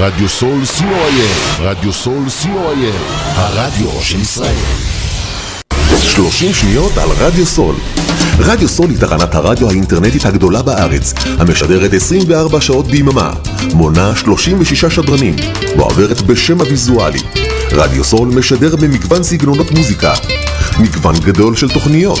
רדיו סול co.il, רדיו סול co.il, הרדיו של ישראל. 30 שניות על רדיו סול. רדיו סול היא תחנת הרדיו האינטרנטית הגדולה בארץ, המשדרת 24 שעות ביממה, מונה 36 שדרנים, ועוברת בשם הוויזואלי. רדיו סול משדר במגוון סגנונות מוזיקה, מגוון גדול של תוכניות,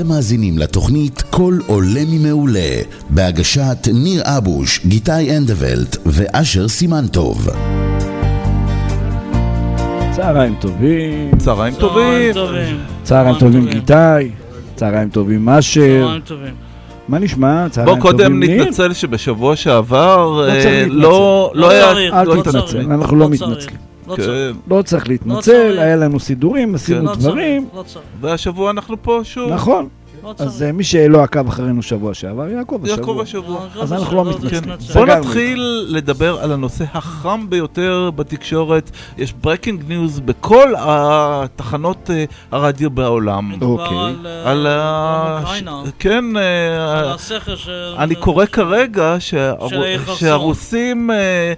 אתם מאזינים לתוכנית קול עולה ממעולה, בהגשת ניר אבוש, גיתי אנדוולט ואשר סימנטוב. צהריים טובים, צהריים טובים. טובים. צהריים טובים גיתי, צהריים טובים אשר, צהריים טובים. מה נשמע? צהריים בוא קודם? נתנצל שבשבוע שעבר לא אה, צריך להתנצל. לא לא לא היה... אל תתנצל. אנחנו לא מתנצלים. לא כן, צריך. לא צריך להתנצל, צריך. היה לנו סידורים, עשינו לא דברים, לא. והשבוע אנחנו פה שוב. נכון, לא. אז אה, מי שלא עקב אחרינו שבוע שעבר, יעקב יעקב השבוע. השבוע. אז אנחנו לא מתנצלים. בוא. נתחיל לדבר על הנושא החם ביותר בתקשורת. יש breaking news בכל התחנות אה, הרדיו בעולם. אוקיי. על, אה. אוקראינה. כן, אה, על הסכר של... אני קורא כרגע. שהרוסים אה,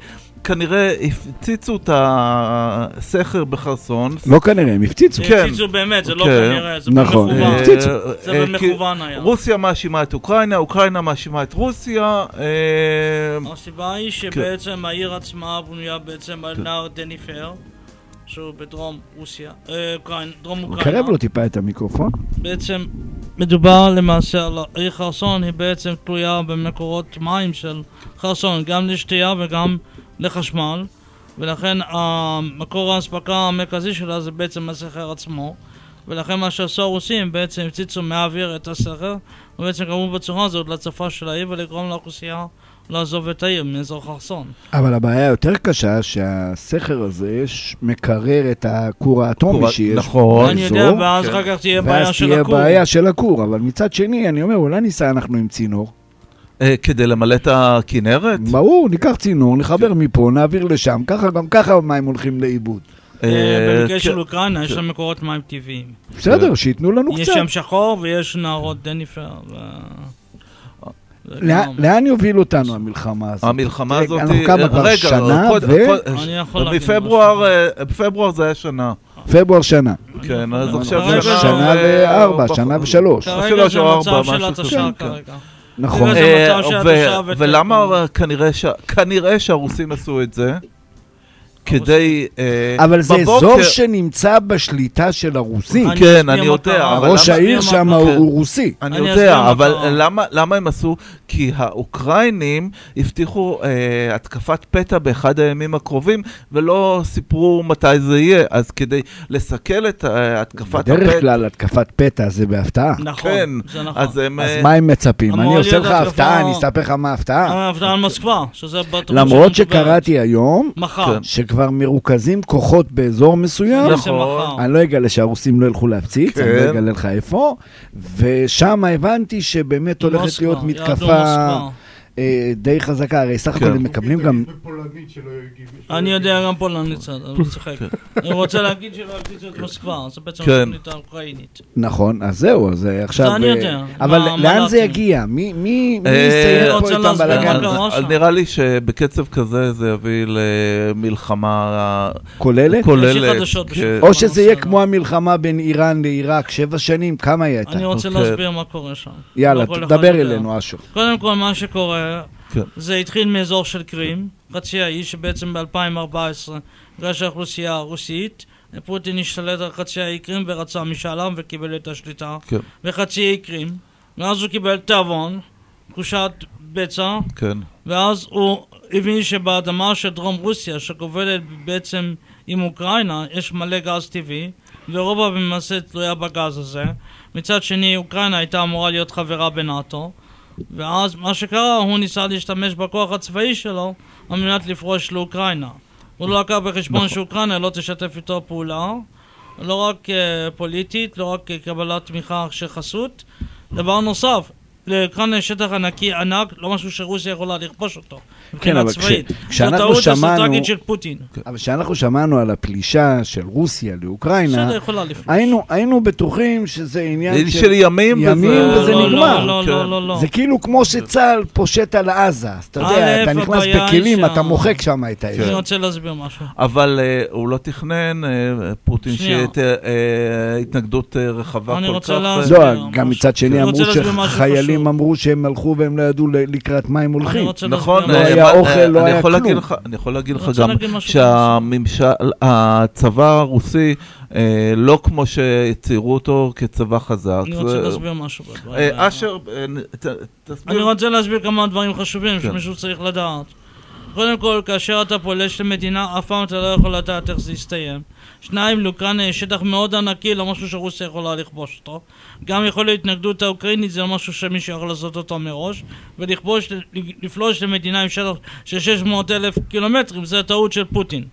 כנראה הפציצו את הסכר בחרסון. לא כנראה, הם הפציצו. כן. הפציצו באמת, זה לא כן. כנראה, זה נכון. אה, הפציצו. זה אה, במכוון היה. רוסיה מאשימה את אוקראינה, אוקראינה מאשימה את רוסיה. אה, הסיבה היא שבעצם העיר עצמה בנויה בעצם על נהר דניפר, שהוא בדרום רוסיה, אוקראינה, דרום אוקראינה. קרב לו טיפה את המיקרופון. בעצם מדובר למעשה על העיר חרסון, היא בעצם תלויה במקורות מים של חרסון, גם לשתייה וגם לחשמל, ולכן המקור האספקה המרכזי שלה זה בעצם הסכר עצמו, ולכן מה שעשו הרוסים בעצם הפציצו מהאוויר את הסכר, ובעצם גרמו בצורה הזאת להצפה של העיר ולגרום לאוכלוסייה לעזוב את העיר מאזור חרסון. אבל הבעיה היותר קשה, שהסכר הזה ש- מקרר את הכור האטומי שיש נכון. אני יודע, באזור, ואז כן. אחר כך תהיה בעיה ואז של תהיה הכור. בעיה של הכור, אבל מצד שני, אני אומר, אולי ניסע אנחנו עם צינור. אה, כדי למלא את הכנרת? ברור, ניקח צינור, נחבר מפה, נעביר לשם, ככה גם ככה המים הולכים לאיבוד. אה, אה, במקרה. של אוקראינה יש. שם מקורות מים טבעיים. בסדר, שייתנו לנו יש קצת. שם שחור ויש נהרות דניפר. ו... זה לאן- יוביל אותנו המלחמה הזאת? המלחמה הזאת... אנחנו כמה כבר שנה ו- אני יכול להגיד בפברואר, זה היה שנה. פברואר שנה. כן, אז עכשיו להגיד. שנה... וארבע, שנה ושלוש. כרגע זה לא מצב ארבע, של. כן. כרגע. נכון. אה. ולמה ש- כנראה שהרוסים עשו את זה? כדי... אה, אבל זה בבוקר- אזור שנמצא בשליטה של הרוסים. כן, אני יודע, ראש העיר שם. הוא רוסי. אני יודע, אבל. למה, למה הם עשו? כי האוקראינים הבטיחו אה, התקפת פתע באחד הימים הקרובים, ולא סיפרו מתי זה יהיה. אז כדי לסכל את אה, התקפת הפתע... בדרך כלל התקפת פתע זה בהפתעה. נכון, כן, זה נכון. אז אה, מה הם מצפים? אני עושה לך הפתעה, אני אספר לך מה ההפתעה. ההפתעה על מוסקבה, שזה למרות. שקראתי היום, מחר. כן. שכבר מרוכזים כוחות באזור מסוים. נכון. אני לא אגלה שהרוסים לא ילכו להפציץ, אני לא כן. אגלה לך איפה, ושם הבנתי שבאמת הולכת להיות יעדו מתקפה. אה, די חזקה, הרי סך הכל כן. הם מקבלים גם, יגיב. אני יודע גם פולנית קצת, אני צוחק. אני רוצה להגיד שלא הפציצו את מוסקבה, זה בעצם כן. התוכנית האוקראינית. נכון, אז זהו, אז אה, עכשיו, אני אה, יודע, אבל לאן זה? יגיע? מי מי- מי אה, יסיים פה את הבלאגן? נראה לי שבקצב כזה זה יביא למלחמה כוללת? כוללת. כן. או שזה יהיה כמו המלחמה בין איראן לעיראק, שבע שנים, כמה היא הייתה? אני רוצה אוקיי. להסביר מה קורה שם. יאללה, לא יודע. אלינו, אשו. קודם כל, מה שקורה, כן. זה התחיל מאזור של קרים, חצי האי, שבעצם ב-2014, בגלל שהאוכלוסייה הרוסית, פוטין השתלט על חצי האי קרים ורצה משאל עם וקיבל את השליטה כן. בחצי האי קרים. ואז הוא קיבל תיאבון, תחושת בצע, כן. ואז הוא הבין שבאדמה של דרום רוסיה, שגובלת בעצם עם אוקראינה, יש מלא גז טבעי, ורוב המעשה תלויה בגז הזה. מצד שני, אוקראינה הייתה אמורה להיות חברה בנאט"ו, ואז מה שקרה, הוא ניסה להשתמש בכוח הצבאי שלו על מנת לפרוש לאוקראינה. הוא לא לקח בחשבון שאוקראינה לא תשתף איתו פעולה, לא רק uh, פוליטית, לא רק uh, קבלת תמיכה של חסות. דבר נוסף, לאוקראינה יש שטח ענקי ענק, לא משהו שרוסיה יכולה לכבוש אותו. מבחינה כן, אבל כש-. כשאנחנו זו טעות שמענו- אסטרטגית של פוטין. אבל כשאנחנו שמענו על הפלישה של רוסיה לאוקראינה. היינו, היינו בטוחים שזה עניין זה של ימים, ימים וזה- וזה לא, נגמר. לא, כן. לא, לא, לא. זה כאילו כמו שצה"ל פושט על עזה, אז אתה יודע, אתה נכנס בכלים, אתה מוחק שם את האש. אני רוצה להסביר משהו. אבל אה, הוא לא תכנן, אה, פוטין. שתהיה אה, התנגדות רחבה אני כל רוצה כך. להסביר. אה, לא, גם. מצד שני אני אמרו רוצה שחיילים. אמרו שהם הלכו והם לא ידעו לקראת מה הם אני הולכים. רוצה נכון, היה אוכל, אה, לא אני היה כלום. אני יכול להגיד לך גם שהממשל, הצבא הרוסי, אה, לא כמו שציירו אותו כצבא חזק. אני רוצה להסביר משהו. אה, אשר, אה, ת- אני תסביר. רוצה להסביר כמה דברים חשובים כן. שמישהו צריך לדעת. קודם כל, כאשר אתה פולש למדינה, אף פעם אתה לא יכול לדעת איך זה יסתיים. שניים, לאוקראינה יש שטח מאוד ענקי, לא משהו שרוסיה יכולה לכבוש אותו. גם יכול להיות התנגדות האוקראינית, זה לא משהו שמישהו יכול לעשות אותו מראש. ולכבוש, לפלוש למדינה עם שטח של 600 אלף קילומטרים, זה טעות של פוטין.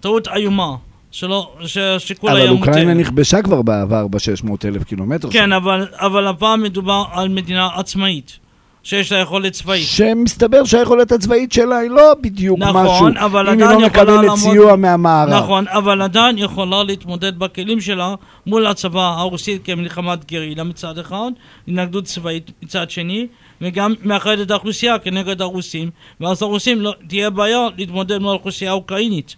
טעות איומה. שלא, שהשיקול היה אבל מוטה. אוקראינה נכבשה כבר בעבר ב-600 אלף קילומטר. כן. אבל, אבל הפעם מדובר על מדינה עצמאית, שיש לה יכולת צבאית. שמסתבר שהיכולת הצבאית שלה היא לא בדיוק נכון, משהו. אבל אם היא לא מקבלת לעמוד- סיוע מהמערב. נכון, אבל עדיין יכולה להתמודד בכלים שלה מול הצבא הרוסי כמלחמת גרילה מצד אחד, התנגדות צבאית מצד שני, וגם מאחד את האוכלוסייה כנגד הרוסים, ואז הרוסים לא, תהיה בעיה להתמודד מול האוכלוסייה האוקראינית.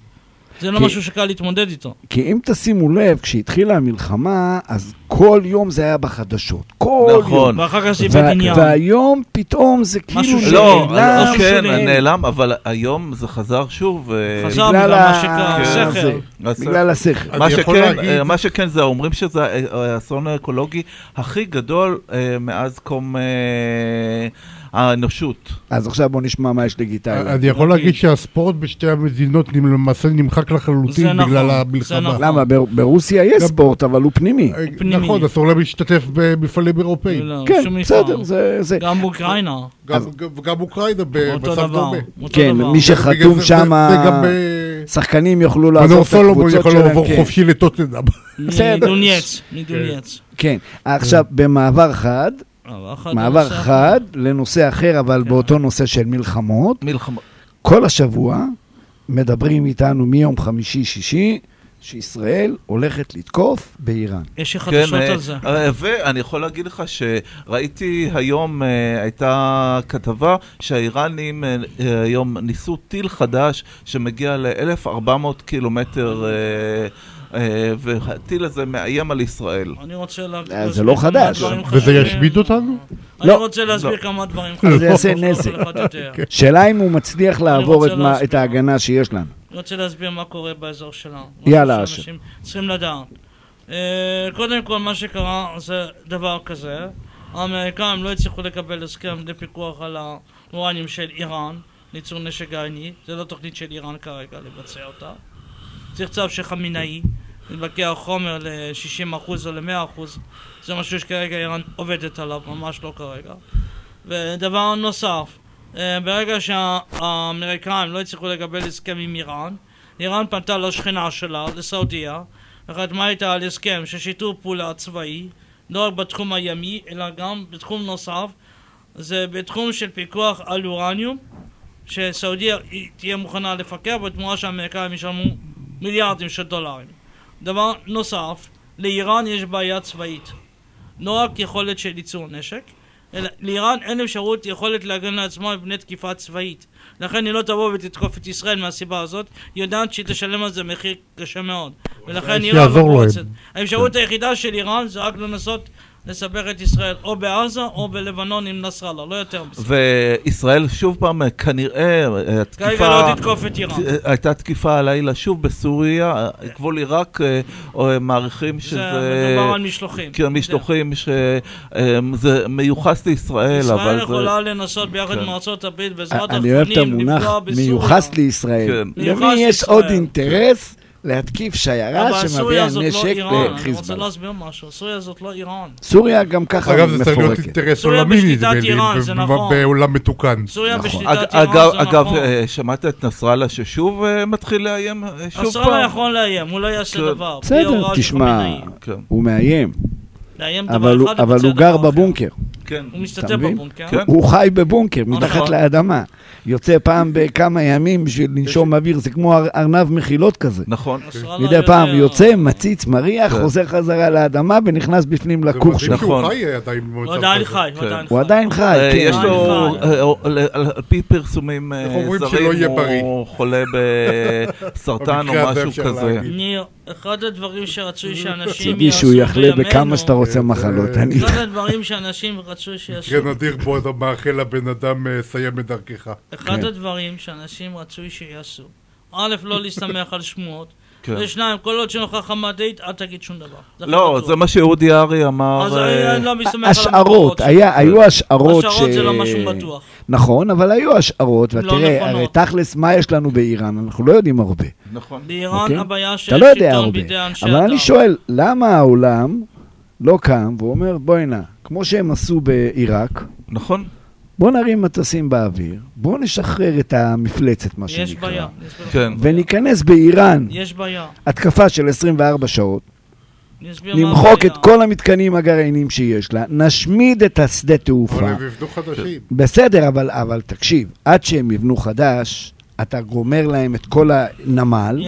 זה לא כי- משהו שקל להתמודד איתו. כי אם תשימו לב, כשהתחילה המלחמה, אז כל יום זה היה בחדשות. כל נכון. יום. ואחר כך זה בניין. והיום פתאום זה כאילו משהו נעלם. לא, נעלם. לא, כן. נעלם, אבל היום זה חזר שוב. אה, חזר בגלל בגלל מה ה- שקרה, זה, סכר. אז- בגלל השכל. מה שכן, להגיד- אה, מה שכן זה אומרים שזה אה, האסון האקולוגי הכי גדול אה, מאז קום אה, האנושות. אז עכשיו בוא נשמע מה יש לגיטאי. אני יכול להגיד שהספורט בשתי המדינות למעשה נמחק לחלוטין נכון, בגלל זה המלחמה. נכון. למה? בר- ברוסיה יש גם- ספורט, אבל הוא פנימי. אה, פנימי. נכון, אסור להם להשתתף במפעלים אירופאיים. לא, כן, שום בסדר. זה... זה- גם באוקראינה, גם- גם- גם אוקראינה במצב דבר. דומה. כן, דבר. מי שחתום שם, זה גם ב- שחקנים יוכלו מנור את סולומון הקבוצות יכול שלהם. לעבור כן. חופשי לטוטנאם. בסדר. מדונייץ, מדונייץ. כן, עכשיו במעבר חד, מעבר חד לנושא אחר, אבל כן. באותו נושא של מלחמות. מלחמה. כל השבוע מדברים איתנו מיום חמישי-שישי, שישראל הולכת לתקוף באיראן. יש לי כן, חדשות אה, על זה. אה, ואני יכול להגיד לך שראיתי היום, אה, הייתה כתבה שהאיראנים אה, היום ניסו טיל חדש שמגיע ל-1400 קילומטר, אה, והטיל הזה מאיים על ישראל. אני רוצה לה- אה, זה לא חדש. וזה. ישמיד אותנו? אני לא. רוצה להסביר לא. כמה דברים אז זה יעשה נזק. שאלה אם הוא מצליח לעבור את ההגנה שיש לנו. אני רוצה להסביר מה קורה באזור שלנו. יאללה, שאנשים צריכים לדעת. אה, קודם כל, מה שקרה זה דבר כזה. האמריקאים לא הצליחו לקבל הסכם לפיקוח על האורניום של איראן, לייצור נשק גרעיני. זה לא תוכנית של איראן כרגע לבצע אותה. צריך צו של חמינאי, לבקר חומר ל-60% או ל-100%. זה משהו שכרגע איראן עובדת עליו, ממש לא כרגע. ודבר נוסף, אה, ברגע שהאמריקאים לא הצליחו לקבל הסכם עם איראן, איראן פנתה לשכנה שלה, לסעודיה, וחתמה איתה על הסכם של שיתוף פעולה צבאי, לא רק בתחום הימי, אלא גם בתחום נוסף, זה בתחום של פיקוח על אורניום, שסעודיה תהיה מוכנה לפקח בתמורה שהאמריקאים ישלמו מיליארדים של דולרים. דבר נוסף, לאיראן יש בעיה צבאית. לא רק יכולת של ייצור נשק, אלא לאיראן אין אפשרות יכולת להגן לעצמה מפני תקיפה צבאית. לכן היא לא תבוא ותתקוף את ישראל מהסיבה הזאת, היא יודעת שהיא תשלם על זה מחיר קשה מאוד. ולכן היא לא. מבורצת. האפשרות היחידה של איראן זה רק לנסות לסבך את ישראל או בעזה או בלבנון עם נסראללה, לא יותר מזה. וישראל שוב פעם, כנראה, אה, התקיפה... כרגע לא תתקוף את איראן. אה, הייתה תקיפה הלילה שוב בסוריה, אה, גבול עיראק, אה, אה, מעריכים שזה... זה מדובר על משלוחים. כן, משלוחים שזה מיוחס לישראל, אבל ישראל זה... יכולה לנסות ביחד כן. עם ארצות הברית בעזרת אני אוהב את המונח לפגוע בסוריה. מיוחס לישראל. כן. למי יש. עוד אינטרס להתקיף שיירה אבל שמביאה סוריה זאת לא נשק איראן, אני רוצה לחיזבאללה? להסביר משהו, סוריה זאת לא איראן. סוריה גם ככה אגב, זה צריך להיות מפורקת. אינטרס עולמי, נדמה לי, נכון. בעולם מתוקן. סוריה נכון. בשליטת איראן אגב, זה אגב, נכון. אה, שמעת את נסראללה ששוב אה, מתחיל לאיים? נסראללה יכול לאיים, הוא לא יעשה כן. דבר. בלי בסדר, תשמע, הוא מאיים, לאיים אבל דבר הוא- אחד אבל הוא גר. בבונקר. כן. הוא מבין? בבונקר. כן. הוא חי בבונקר, מתחת נכון. לאדמה. יוצא פעם בכמה ימים בשביל לנשום אוויר, זה כמו אר- ארנב מחילות כזה. נכון. נסראללה מדי יודע- פעם יוצא, מציץ, מריח, כן. חוזר חזרה לאדמה ונכנס בפנים לכוך שלו. נכון. חי עדיין במצב הוא עדיין כזה. חי, הוא כן. עדיין הוא חי. עדיין אה, כן. יש לו, חי. אה, אה, על על פי פרסומים אה? זרים, הוא חולה בסרטן או משהו כזה. ניר, אחד הדברים שרצוי שאנשים מצידי שהוא יחלה בימינו- בכמה שאתה רוצה מחלות. אני- אחד הדברים שאנשים רצו שיעשו, מקרה נדיר בו אתה מאחל לבן אדם אה, סיים את דרכך. אחד כן. הדברים שאנשים רצוי שיעשו, א', לא להסתמך על שמועות, כן. ושניים, כל עוד חכמה דית, אל תגיד שום דבר. לא. זה מה שאודי ארי אמר. אז אה, אני לא מסתמך על השערות, היו השערות ש... השערות זה לא משהו בטוח. נכון, אבל היו השערות, לא ותראה, הרי. תכלס, מה יש לנו באיראן? אנחנו לא יודעים הרבה. נכון. באיראן אוקיי? הבעיה אתה שיש לא יודע שלטון הרבה. בידי אנשי אבל אני. שואל, למה העולם לא קם ואומר, בואי נא, כמו שהם עשו בעיראק, נכון. בוא נרים מטוסים באוויר, בוא נשחרר את המפלצת, מה יש שנקרא, בעיה. יש בעיה. כן. וניכנס באיראן, יש בעיה. התקפה של 24 שעות, נמחוק. את כל המתקנים הגרעיניים שיש לה, נשמיד את השדה אבל תעופה. הם יבנו חדשים. בסדר, אבל, אבל תקשיב, עד שהם יבנו חדש, אתה גומר להם את כל הנמל,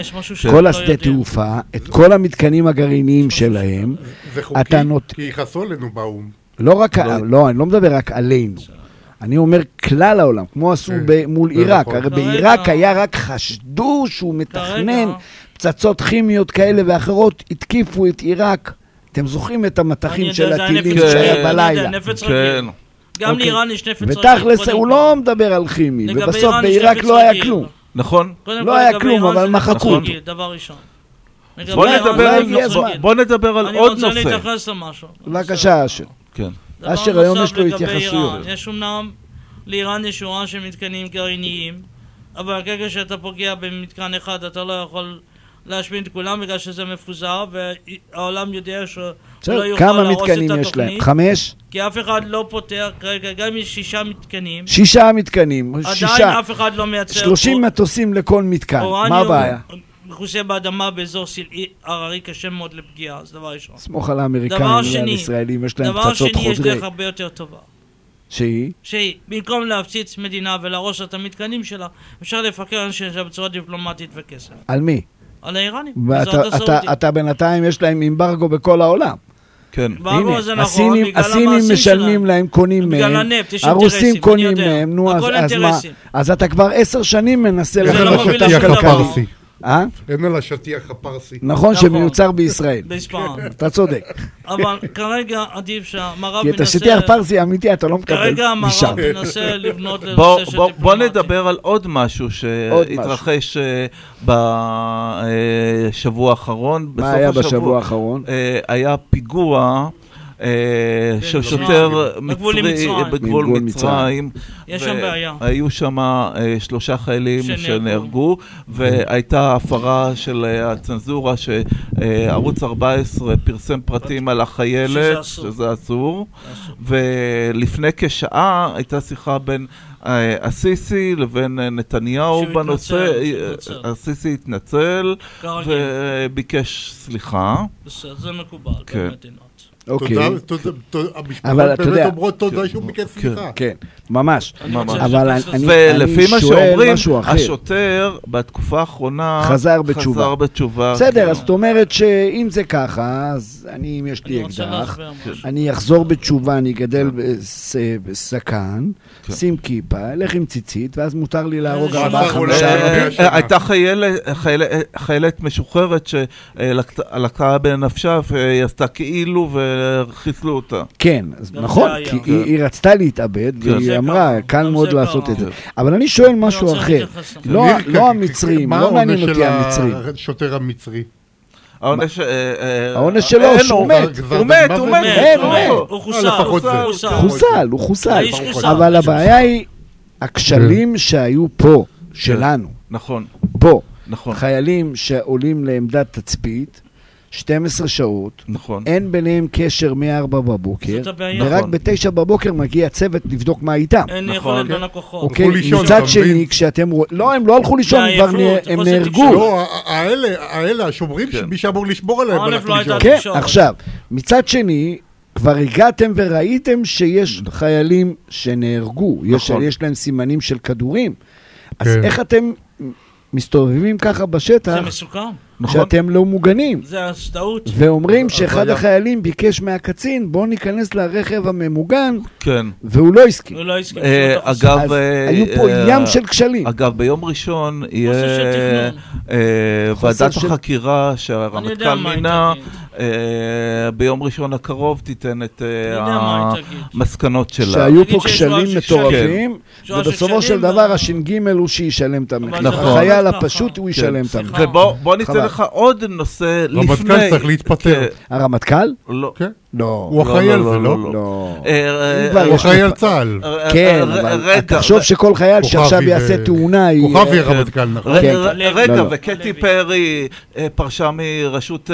כל לא השדה יודעים. תעופה, את כל המתקנים הגרעיניים שלהם. זה חוקי, אתה נות- כי יכעסו עלינו באו"ם. לא רק, לא. לא, אני לא מדבר רק עלינו. אני אומר כלל העולם, כמו עשו כן, ב- מול עיראק. נכון. הרי בעיראק היה רק חשדו שהוא מתכנן פצצות כימיות כאלה ואחרות, התקיפו את עיראק. אתם זוכרים את המטחים של הטילים שהיה בלילה? כן. גם אוקיי. לאיראן יש נפץ רגיל. ותכלס, הוא. לא מדבר על כימי, ובסוף בעיראק לא היה. כלום. נכון. לא היה כלום, אבל מחקו אותו. רגיל, דבר ראשון. לגבי בוא איראן נדבר על-. בוא נדבר על אני עוד רוצה נושא. להתייחס למשהו. בבקשה, אשר. כן. אשר, היום יש לו התייחסויות. יש אומנם לאיראן יש שורה של מתקנים גרעיניים, אבל ברגע שאתה פוגע במתקן אחד אתה לא יכול להשמיד את כולם בגלל שזה מפוזר, והעולם יודע שהוא לא יוכל כמה להרוס את מתקנים יש להם? התוכנית, חמש? כי אף אחד לא פותח, כרגע גם יש שישה מתקנים, שישה מתקנים, עדיין שישה. אף אחד לא מייצר... 30 מטוסים לכל מתקן, מה הבעיה? מכוסה באדמה באזור סלעי הררי קשה מאוד לפגיעה, זה דבר ראשון. סמוך על האמריקאים דבר ועל ישראלים, יש להם דבר פצצות שני, יש חודרי. דרך הרבה יותר טובה. שהיא? שהיא, במקום להפציץ מדינה ולהרוס את המתקנים שלה, אפשר לפקר אנשים שלה בצורה דיפלומטית וכסף. על מי? על האיראנים, ואתה בינתיים יש להם אמברגו בכל העולם. כן. זה הנה, נכון, הסינים- בגלל הסינים המעשים משלמים שלהם. להם, קונים בגלל מהם, הנפט, יש הרוסים אינטרסים, קונים. מהם, נו, אז אז מה? אז אתה כבר עשר שנים מנסה זה אין לא לחנוק מוביל לשום. דבר. הפרסי. אה? אין על השטיח הפרסי. נכון נכון. שמיוצר בישראל. אתה צודק. אבל כרגע עדיף שהמערב כי את מנסה... השטיח פרסי האמיתי אתה לא מקבל כרגע משם. המערב מנסה לבנות לנושא של בוא, בוא דיפלומטיה. נדבר על עוד משהו שהתרחש אה, בשבוע האחרון. מה בסוף היה. בשבוע האחרון? אה, היה פיגוע אה, של כן, שוטר בגבול עם מצרי. בגבול בגבול מצרים. יש שם בעיה. היו שם אה, שלושה חיילים שנהרגו. והייתה הפרה של אה, הצנזורה שערוץ 14 פרסם פרטים על החיילת, שזה אסור. ולפני כשעה הייתה שיחה בין אה, הסיסי לבין אה, נתניהו בנושא, אה, התנצל. הסיסי התנצל. וביקש סליחה. בסדר, זה מקובל כן. אוקיי. תודה, תודה, תודה, אבל המשפחות אתה יודע- באמת אומרות תודה שהוא ביקש סליחה. כן, ממש. אבל אני- לזה. ולפי מה שואל שאומרים, משהו אחר. השוטר בתקופה האחרונה חזר בתשובה. חזר בתשובה. בסדר, כן. אז זאת אומרת שאם זה ככה, אז אני, אם יש לי רוצה אקדח, משהו. אני אחזור בתשובה, אני אגדל בס- בזקן, כן. שים כיפה, אלך עם ציצית, ואז מותר לי להרוג איזה ארבעה שב"ח אולי חמישה. אה, הייתה חיילת משוחררת שלקחה בנפשה והיא עשתה כאילו וחיסלו אותה. כן, נכון. כי היא- היא רצתה להתאבד, כן. והיא אמרה, קל גם מאוד לעשות. את זה. אבל אני שואל משהו אחר. לזה. לא- ניר, לא כ- המצרים, מה לא מעניין העונש אותי של המצרים. השוטר המצרי. העונש... אה, אה, העונש שלו, שהוא. מת. הוא דין מת? הוא מת. הוא אין. מת, הוא חוסל. חוסל. חוסל, הוא חוסל. חוסל. אבל האיש הבעיה היא, הכשלים שהיו פה, שלנו, נכון, פה, נכון, חיילים שעולים לעמדת תצפית, 12 שעות, נכון. אין ביניהם קשר מ-4 בבוקר. ורק נכון. ב-9 בבוקר מגיע צוות לבדוק מה איתם. אין נכון. יכולת כן. בין הכוחות. אוקיי, הלכו לישון, מצד שני, מבין? כשאתם רואים... לא, הם לא הלכו לישון, הם כבר נהרגו. לא, האלה, האלה, השומרים, כן. שמי שאמור לשמור עליהם, א', הלך לא לישון. כן. עכשיו, מצד שני, כבר הגעתם וראיתם שיש חיילים שנהרגו, יש, נכון. יש להם סימנים של כדורים. אז כן. איך אתם מסתובבים ככה בשטח, זה מסוכן. נכון. שאתם לא מוגנים? זה טעות. ואומרים שאחד היה- החיילים ביקש מהקצין, בוא ניכנס לרכב הממוגן, כן. והוא לא הסכים. הוא לא הסכים. אה, תחסר. אגב, אז אה, היו פה אה, ים של כשלים. אגב, ביום ראשון יהיה. אה, ועדת של- החקירה שהרמטכ"ל מינה. אה, ביום ראשון הקרוב תיתן את אה. המסקנות שלה. שהיו פה כשלים. מטורפים, ובסופו של דבר הש"ג הוא שישלם את המחיר. נכון. החייל. הפשוט הוא כן. ישלם את המחיר. סליחה. ובוא בוא ניתן. לך עוד נושא לפני... רמטכ"ל צריך להתפטר. כן, הרמטכ"ל? לא. כן? לא. הוא אחראי לא, על לא, זה, לא, לא? לא. אה, אה, אה, הוא אחראי על צה"ל. כן, אבל תחשוב שכל חייל שעכשיו יעשה תאונה, כוכבי כן. הרמטכ"ל, נכון. כן. רגע, לא. וקטי. פרי פרשה מראשות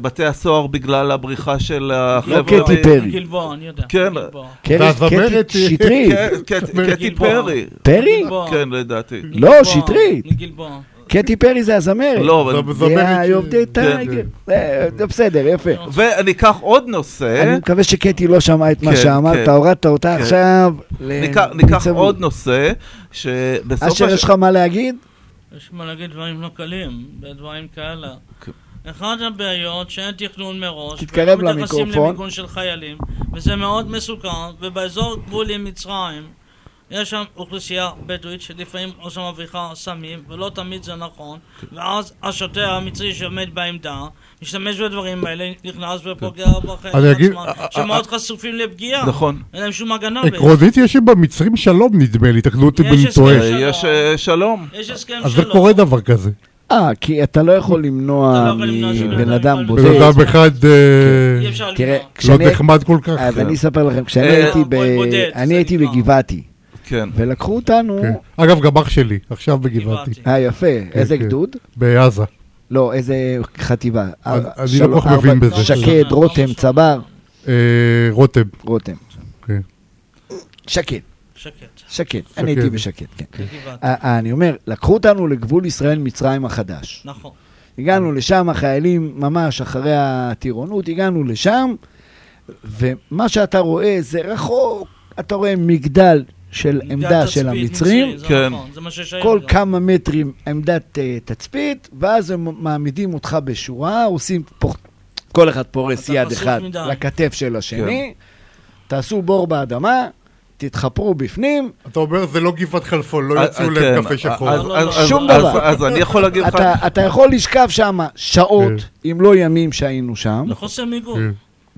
בתי הסוהר בגלל הבריחה של החבר'ה. לא קטי פרי. גלבוע, אני יודע. כן. גלבוע. קטי שטרית. כן, קט- קטי גלבוע. פרי. פרי? גלבוע. כן, לדעתי. לא, גלבוע, שטרית. מגלבוע. קטי פרי זה הזמרת. לא, אבל... זמרת זה כן. טייגר. זה בסדר, יפה. ואני אקח עוד נושא. אני מקווה שקטי לא שמעה את מה כן, שאמרת, כן. הורדת אותה כן. עכשיו. ניקח- עוד נושא, שבסוף... אשר, יש לך מה להגיד? יש מה להגיד דברים לא קלים, בדברים כאלה. כן. אחת הבעיות שאין תכנון מראש, תתקרב ולא מתייחסים למיקרופון. למיגון של חיילים, וזה מאוד מסוכן, ובאזור גבול עם מצרים, יש שם אוכלוסייה בדואית שלפעמים עושה מבריחה סמים, ולא תמיד זה נכון, ואז השוטר המצרי שעומד בעמדה, משתמש בדברים האלה, נכנס ופוגע בחיים עצמם, אה, אה, שמאוד חשופים לפגיעה. נכון. אין להם שום הגנה. בעצם. עקרונית יש במצרים שלום, נדמה לי, תקנו אותי אם הסכם טועה. שלום. יש אה, שלום. יש הסכם אז זה שלום. קורה דבר כזה. אה, כי אתה לא יכול למנוע לא מבן אדם בודד. בן אדם אחד אה. לא. נחמד כל כך. אז כן. אני אספר לכם, כשאני אה, הייתי. בגבעתי, כן. ולקחו אותנו... כן. אגב, גם אח שלי, עכשיו בגבעתי. גבעתי. אה, יפה. איזה כן. גדוד? בעזה. לא, איזה חטיבה. אני לא כל כך מבין בזה. שקד, רותם, צבר, אה, רותם. רותם. כן. שקד, שקט. שקד. אני הייתי שקד. בשקד, כן. אה, אה, אני אומר, לקחו אותנו לגבול ישראל-מצרים החדש. נכון. הגענו לשם, החיילים ממש אחרי הטירונות, הגענו לשם, ומה שאתה רואה זה רחוק, אתה רואה מגדל של עמדה של המצרים, כן. נכון, כל לו. כמה מטרים עמדת אה, תצפית, ואז הם מעמידים אותך בשורה, עושים. כל אחד פורס יד אחד מדי. לכתף של השני, תעשו בור באדמה, תתחפרו בפנים, אתה אומר זה לא גבעת חלפון, לא אה, יוציאו אה, להם כן, קפה שחור. אז- לא, לא, שום דבר. אז אני יכול להגיד לך... אתה, יכול לשכב שם שעות, כן. אם לא ימים שהיינו שם, חוסר מיגון.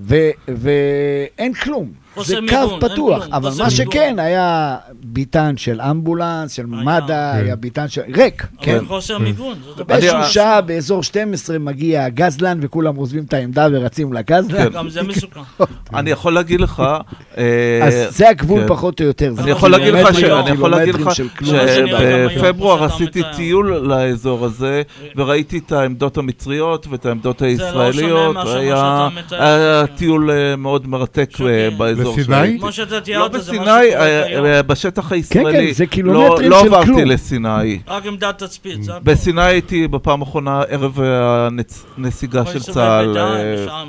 כן. ואין כלום. זה מיגון, קו פתוח, אבל מה מיגון. שכן, היה ביטן של אמבולנס, של. מד"א, היה ביטן של... ריק, כן. אבל חוסר מיגון. זאת הבעיה. באיזשהו שעה, באזור 12, מגיע הגזלן, וכולם עוזבים את העמדה ורצים לגזלן. גם זה מסוכן. אני יכול להגיד לך... אה, אז זה הגבול כן. פחות או יותר. אני יכול להגיד לך שבפברואר עשיתי. טיול לאזור הזה וראיתי את העמדות המצריות ואת העמדות לא שונה הישראליות. מאשר מה היה שאתה מתאר. היה טיול אה, מאוד מרתק שוקי. אה, באזור? שהייתי. כמו שאתה לא תיארת, זה בסיני, אה. אה, בשטח הישראלי. זה לא- קילומטרים לא של עברתי כלום. לסיני. רק עמדת תצפית, זה הכול. בסיני הייתי בפעם האחרונה ערב הנסיגה יכול של צה"ל. אה.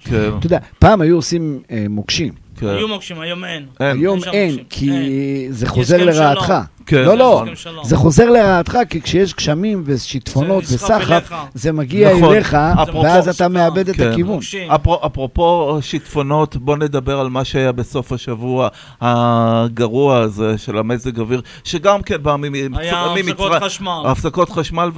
כן, אתה יודע, פעם היו עושים אה, מוקשים. כן. היו מוקשים, היום אין. היום אין. כי. זה חוזר לרעתך. כן. לא, לא. זה חוזר לרעתך, כי כשיש גשמים ושיטפונות וסחף. זה מגיע נכון. אליך, אפרופו ואז אתה. מאבד את כן. הכיוון. מוקשים. אפר- אפרופו שיטפונות, בוא נדבר על מה שהיה בסוף השבוע הגרוע הזה של המזג אוויר, שגם כן בא מ- היה ממצרים- הפסקות חשמל. הפסקות חשמל,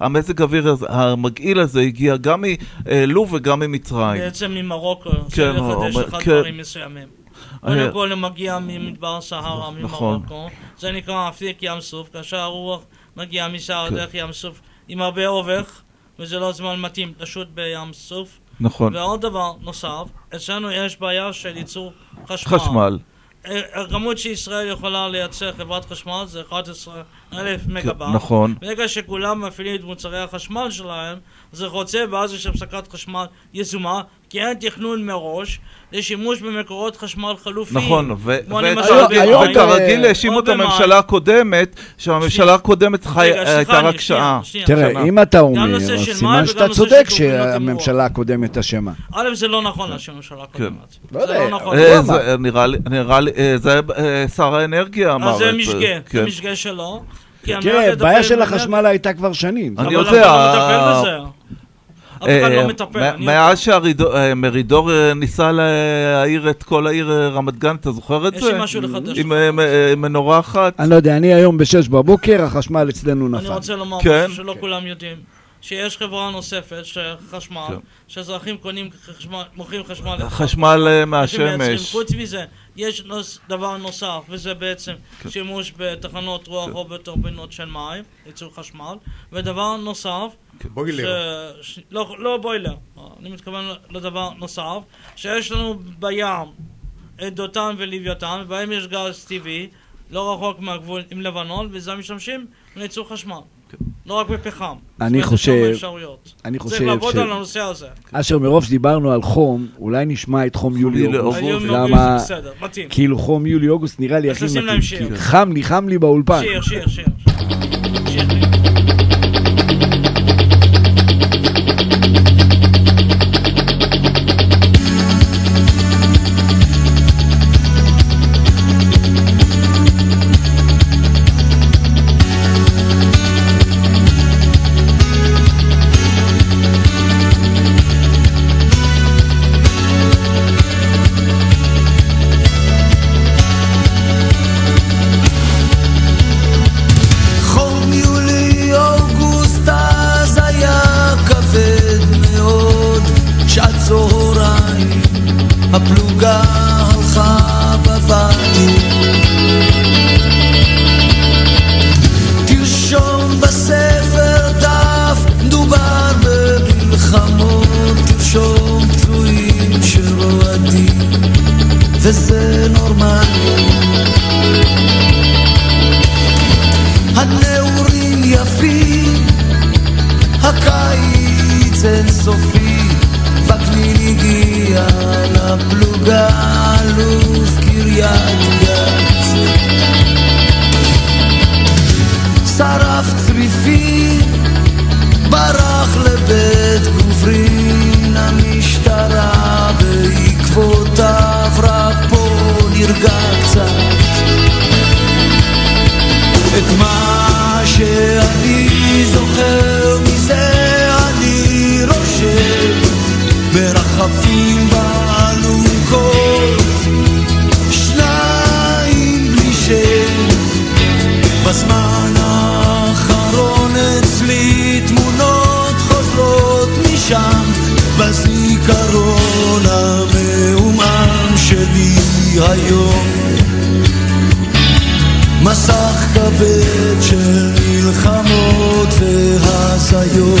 והמזג האוויר הזה- המגעיל הזה הגיע גם מלוב וגם ממצרים. בעצם ממרוקו, כן, של הוא לחדש אומר- לך כן. דברים מסוימים. קודם כל הוא מגיע ממדבר סהרה, נכון. ממרוקו, זה נקרא אפיק ים סוף, כאשר הרוח מגיעה משער כן. דרך ים סוף עם הרבה אובך, וזה לא זמן מתאים לשוט בים סוף. נכון, ועוד דבר נוסף, אצלנו יש בעיה של ייצור חשמל. חשמל. אה, הכמות שישראל יכולה לייצר חברת חשמל זה 11 אלף מגה-בר. נכון. ברגע שכולם מפעילים את מוצרי החשמל שלהם, זה חוצה ואז יש הפסקת חשמל יזומה, כי אין תכנון מראש לשימוש במקורות חשמל חלופיים. נכון, וכרגיל אה, האשימו את. הממשלה הקודמת, שהממשלה. הקודמת סליחה, הייתה רק שעה. תראה. אם אתה אומר, אז סימן שאתה צודק תוכניות שהממשלה הקודמת אשמה. א', זה לא נכון שהממשלה הקודמת. לא זה יודע, לא נכון. אה, נראה לי, אה, זה אה, שר האנרגיה אמר אז את זה זה. משגה, זה כן. משגה שלו. תראה, לטפל בעיה של החשמל הייתה כבר שנים. אני אבל יודע, לא אה, מטפל בזה. אף אחד אה, לא מטפל. מ- אני מאז שמרידור אה, ניסה להעיר את כל העיר אה, רמת גן, אתה זוכר את יש זה? לי משהו לחדש. עם אה, אה, מנורה אחת? אני לא יודע, אני היום בשש בבוקר, החשמל אצלנו אני נפל. רוצה לומר כן. משהו שלא כולם יודעים. שיש חברה נוספת, של חשמל, כן. שאזרחים קונים חשמל, מוכרים חשמל. חשמל אה. מהשמש. חוץ מזה, יש נוס, דבר נוסף, וזה בעצם כן. שימוש בתחנות רוח או בטורבינות של מים, ייצור חשמל. ודבר נוסף, בוילר. ש... ש... לא, לא בוילר, אני מתכוון לדבר נוסף, שיש לנו בים את דותן ולוויתן, בהם יש גז טבעי, לא רחוק מהגבול עם לבנון, וזה משתמשים לייצור חשמל. לא רק בפחם. אני חושב- כמה אפשרויות. אני צריך חושב לעבוד ש... על הנושא הזה. אשר, מרוב שדיברנו על חום, אולי נשמע את חום יולי-אוגוסט. למה... זה בסדר, מתאים. כאילו חום יולי-אוגוסט נראה לי הכי מתאים. חם לי, חם לי באולפן. שיר, שיר, שיר. Sayo.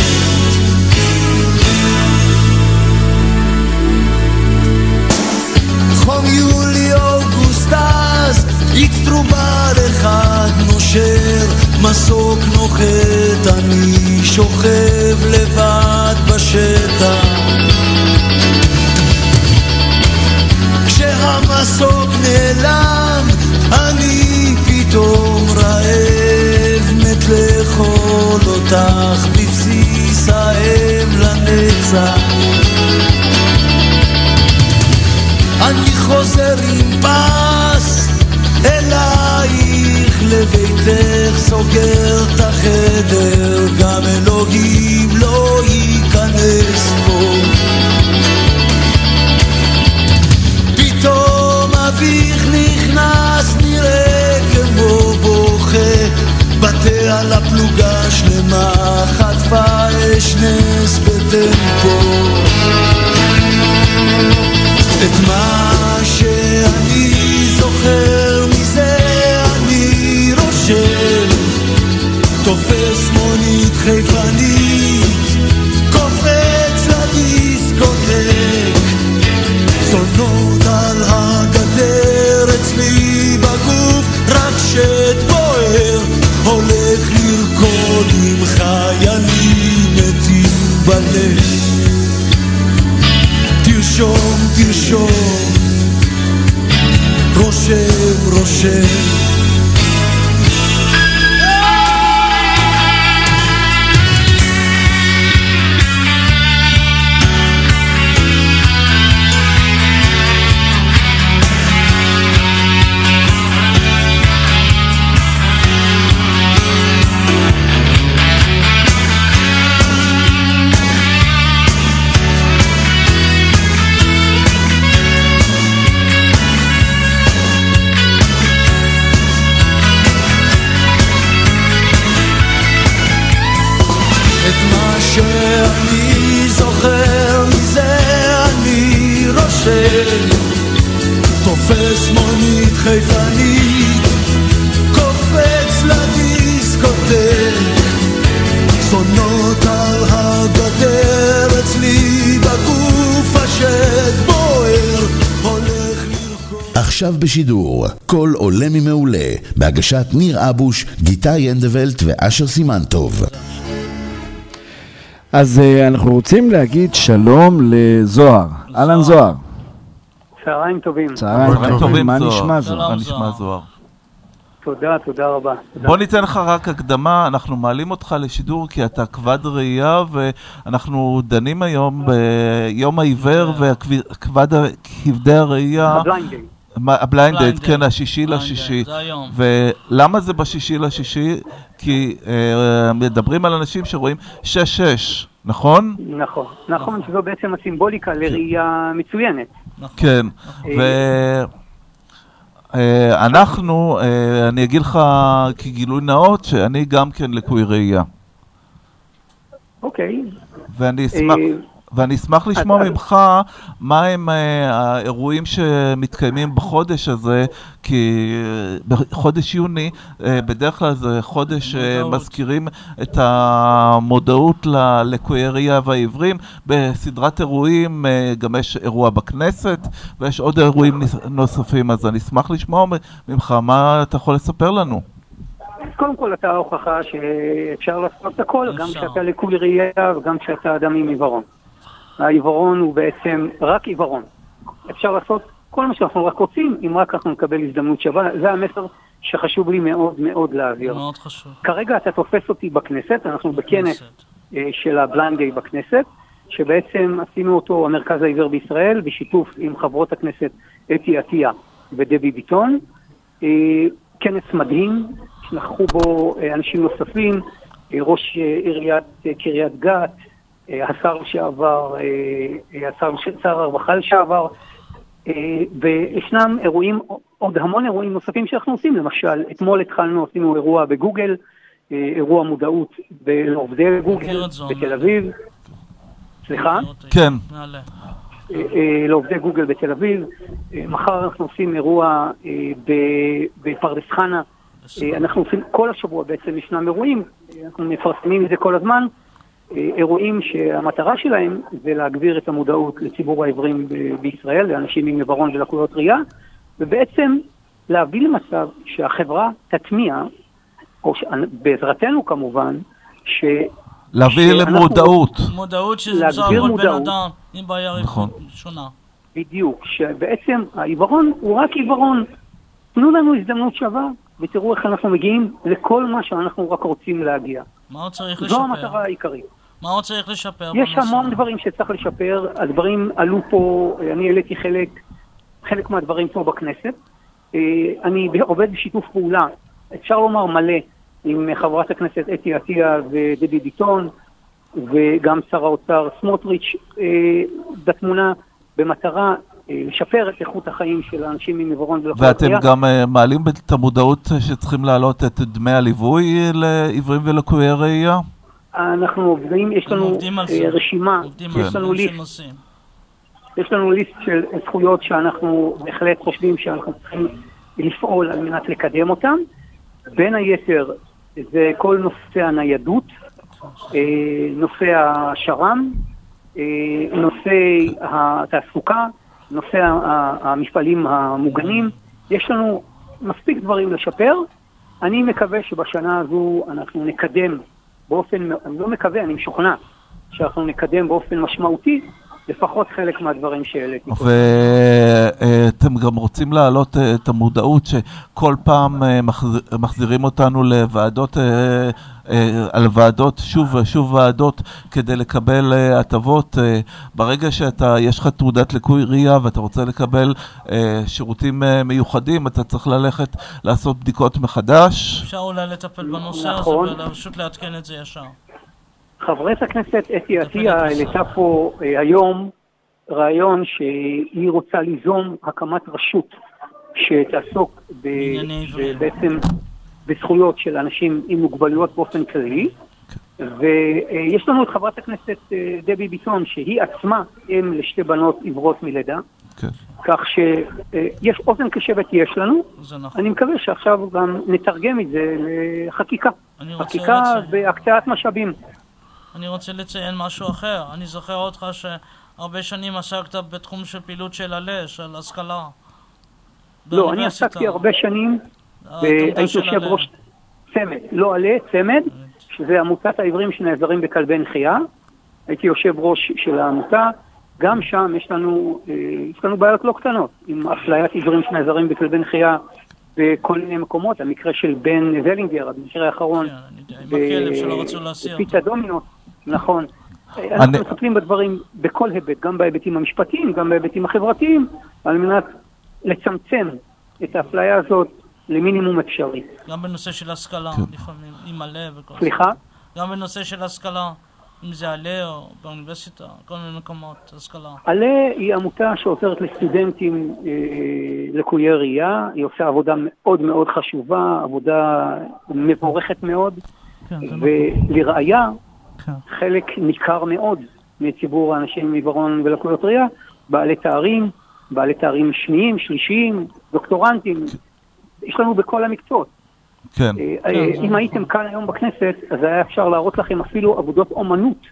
בשידור, קול עולה ממעולה, בהגשת ניר אבוש, גיטה ינדבלט ואשר סימנטוב. אז אה, אנחנו רוצים להגיד שלום לזוהר. אהלן זוהר. צהריים טובים. צהריים טובים, מה. נשמע זוהר? מה נשמע זוהר? תודה, תודה רבה. תודה. בוא ניתן לך רק הקדמה, אנחנו מעלים אותך לשידור כי אתה כבד ראייה ואנחנו דנים היום ביום העיוור וכבדי הראייה. ה blind ה blind day, blind כן. השישי לשישי. זה היום. ולמה זה בשישי לשישי? כי אה, מדברים על אנשים שרואים 6-6, נכון? נכון, נכון, שזו בעצם הסימבוליקה לראייה מצוינת. כן. ואנחנו, אני אגיד לך כגילוי נאות, שאני גם כן לקוי ראייה. אוקיי. ואני אשמח... ואני אשמח לשמוע אז- ממך מה הם אה, האירועים שמתקיימים בחודש הזה, כי אה, בחודש יוני אה, בדרך כלל זה חודש שמזכירים את המודעות ללקויי ראייה והעיוורים. בסדרת אירועים גם יש אירוע בכנסת ויש עוד אירועים נוספים, אז אני אשמח לשמוע ממך מה אתה יכול לספר לנו. אז קודם כל אתה ההוכחה שאפשר לעשות הכל, גם. כשאתה לקוי ראייה וגם כשאתה אדם עם עיוורון. העיוורון הוא בעצם רק עיוורון. אפשר לעשות כל מה שאנחנו רק רוצים, אם רק אנחנו נקבל הזדמנות שווה. זה המסר שחשוב לי מאוד מאוד להעביר. מאוד חשוב. כרגע אתה תופס אותי בכנסת, אנחנו בכנס. אה, של ה blind day בכנסת, שבעצם עשינו אותו המרכז לעיוור בישראל, בשיתוף עם חברות הכנסת אתי עטיה ודבי ביטון. אה, כנס מדהים, שנכחו בו אה, אנשים נוספים, ראש עיריית קריית גת, השר לשעבר, אה, אה, השר שר הרווחה לשעבר, אה, וישנם אירועים, עוד המון אירועים נוספים שאנחנו עושים, למשל, אתמול התחלנו, עשינו אירוע בגוגל, אה, אירוע מודעות לעובדי גוגל בתל. אביב. סליחה? כן. אה, לעובדי גוגל בתל אביב. אה, מחר אנחנו עושים אירוע אה, בפרדס חנה. אה, אנחנו עושים, כל השבוע בעצם ישנם אירועים, אה, אנחנו מפרסמים את זה כל הזמן. אירועים שהמטרה שלהם זה להגביר את המודעות לציבור העיוורים ב- בישראל, לאנשים עם עיוורון ולקויות ראייה, ובעצם להביא למצב שהחברה תטמיע, או ש- בעזרתנו כמובן, ש... להביא שאנחנו- למודעות. מודעות שזה להגביר בסך הכל בן. אדם עם בעיה נכון. שונה. בדיוק, שבעצם העיוורון הוא רק עיוורון. תנו לנו הזדמנות שווה, ותראו איך אנחנו מגיעים לכל מה שאנחנו רק רוצים להגיע. מה עוד צריך זו לשפר? המטרה העיקרית. מה עוד צריך לשפר? יש בנושא? המון דברים שצריך לשפר, הדברים עלו פה, אני העליתי חלק, חלק מהדברים פה בכנסת. אה, אני עובד בשיתוף פעולה, אפשר לומר מלא, עם חברת הכנסת אתי עטייה ודבי ביטון, וגם שר האוצר סמוטריץ' אה, בתמונה, במטרה אה, לשפר את איכות החיים של האנשים עם עיוורון ולקויות ואתם ראייה. גם מעלים את המודעות שצריכים להעלות את דמי הליווי לעיוורים ולקויי ראייה? אנחנו עובדים, יש לנו עובדים על אה, זה. רשימה, עובדים. יש לנו ליסט. יש לנו ליסט של זכויות שאנחנו בהחלט חושבים שאנחנו צריכים לפעול על מנת לקדם אותן. בין היתר זה כל נושא הניידות, אה, נושא השר"מ, אה, נושא התעסוקה, נושא המפעלים המוגנים. יש לנו מספיק דברים לשפר. אני מקווה שבשנה הזו אנחנו נקדם באופן, אני לא מקווה, אני משוכנע שאנחנו נקדם באופן משמעותי לפחות חלק מהדברים שהעליתי. ואתם גם רוצים להעלות אה, את המודעות שכל פעם אה, מחזיר- מחזירים אותנו לוועדות, אה, על ועדות, שוב ושוב ועדות, כדי לקבל הטבות. ברגע שאתה, יש לך תעודת לקוי ראייה ואתה רוצה לקבל שירותים מיוחדים, אתה צריך ללכת לעשות בדיקות מחדש. אפשר אולי לטפל בנושא נכון. הזה ופשוט לעדכן את זה ישר. חברת הכנסת אתי עטייה העלתה פה אה, היום רעיון שהיא רוצה ליזום הקמת רשות שתעסוק ב-. בעצם בזכויות של אנשים עם מוגבלויות באופן כללי. ויש לנו את חברת הכנסת אה, דבי ביטון, שהיא עצמה אם לשתי בנות עיוורות מלידה, כן. כך שיש אוזן קשבת יש לנו, נכון. אני מקווה שעכשיו גם נתרגם את זה לחקיקה. חקיקה בהקצאת משאבים. אני רוצה לציין משהו אחר. אני זוכר אותך שהרבה שנים עסקת בתחום של פעילות של עלה, של השכלה. לא, אני. עסקתי הרבה שנים, התעודה והייתי יושב. ראש צמד, לא עלה, צמד, שזה עמותת העיוורים שנעזרים בכלבי נחייה. הייתי יושב ראש של העמותה. גם שם יש לנו, אה, יש לנו בעיות לא קטנות עם אפליית עיוורים שנעזרים בכלבי נחייה בכל מיני מקומות. המקרה של בן זלינגר, המקרה האחרון, כן, אני נכון. אנחנו אני- מטפלים בדברים בכל היבט, גם בהיבטים המשפטיים, גם בהיבטים החברתיים, על מנת לצמצם את האפליה הזאת למינימום אפשרי. גם בנושא של השכלה, כן. לפעמים, עם עלה וכל זה. סליחה? גם בנושא של השכלה, אם זה עלה או באוניברסיטה, כל מיני מקומות, השכלה. עלה היא עמותה שעוזרת לסטודנטים אה, לקויי ראייה, היא עושה עבודה מאוד מאוד חשובה, עבודה מבורכת מאוד, כן. ולראיה. חלק ניכר מאוד מציבור האנשים עם עיוורון ולקויות ראייה, בעלי תארים, בעלי תארים שניים, שלישיים, דוקטורנטים, יש לנו בכל המקצועות. כן. אה, אה, אם הייתם כאן היום בכנסת, אז היה אפשר להראות לכם אפילו עבודות אומנות,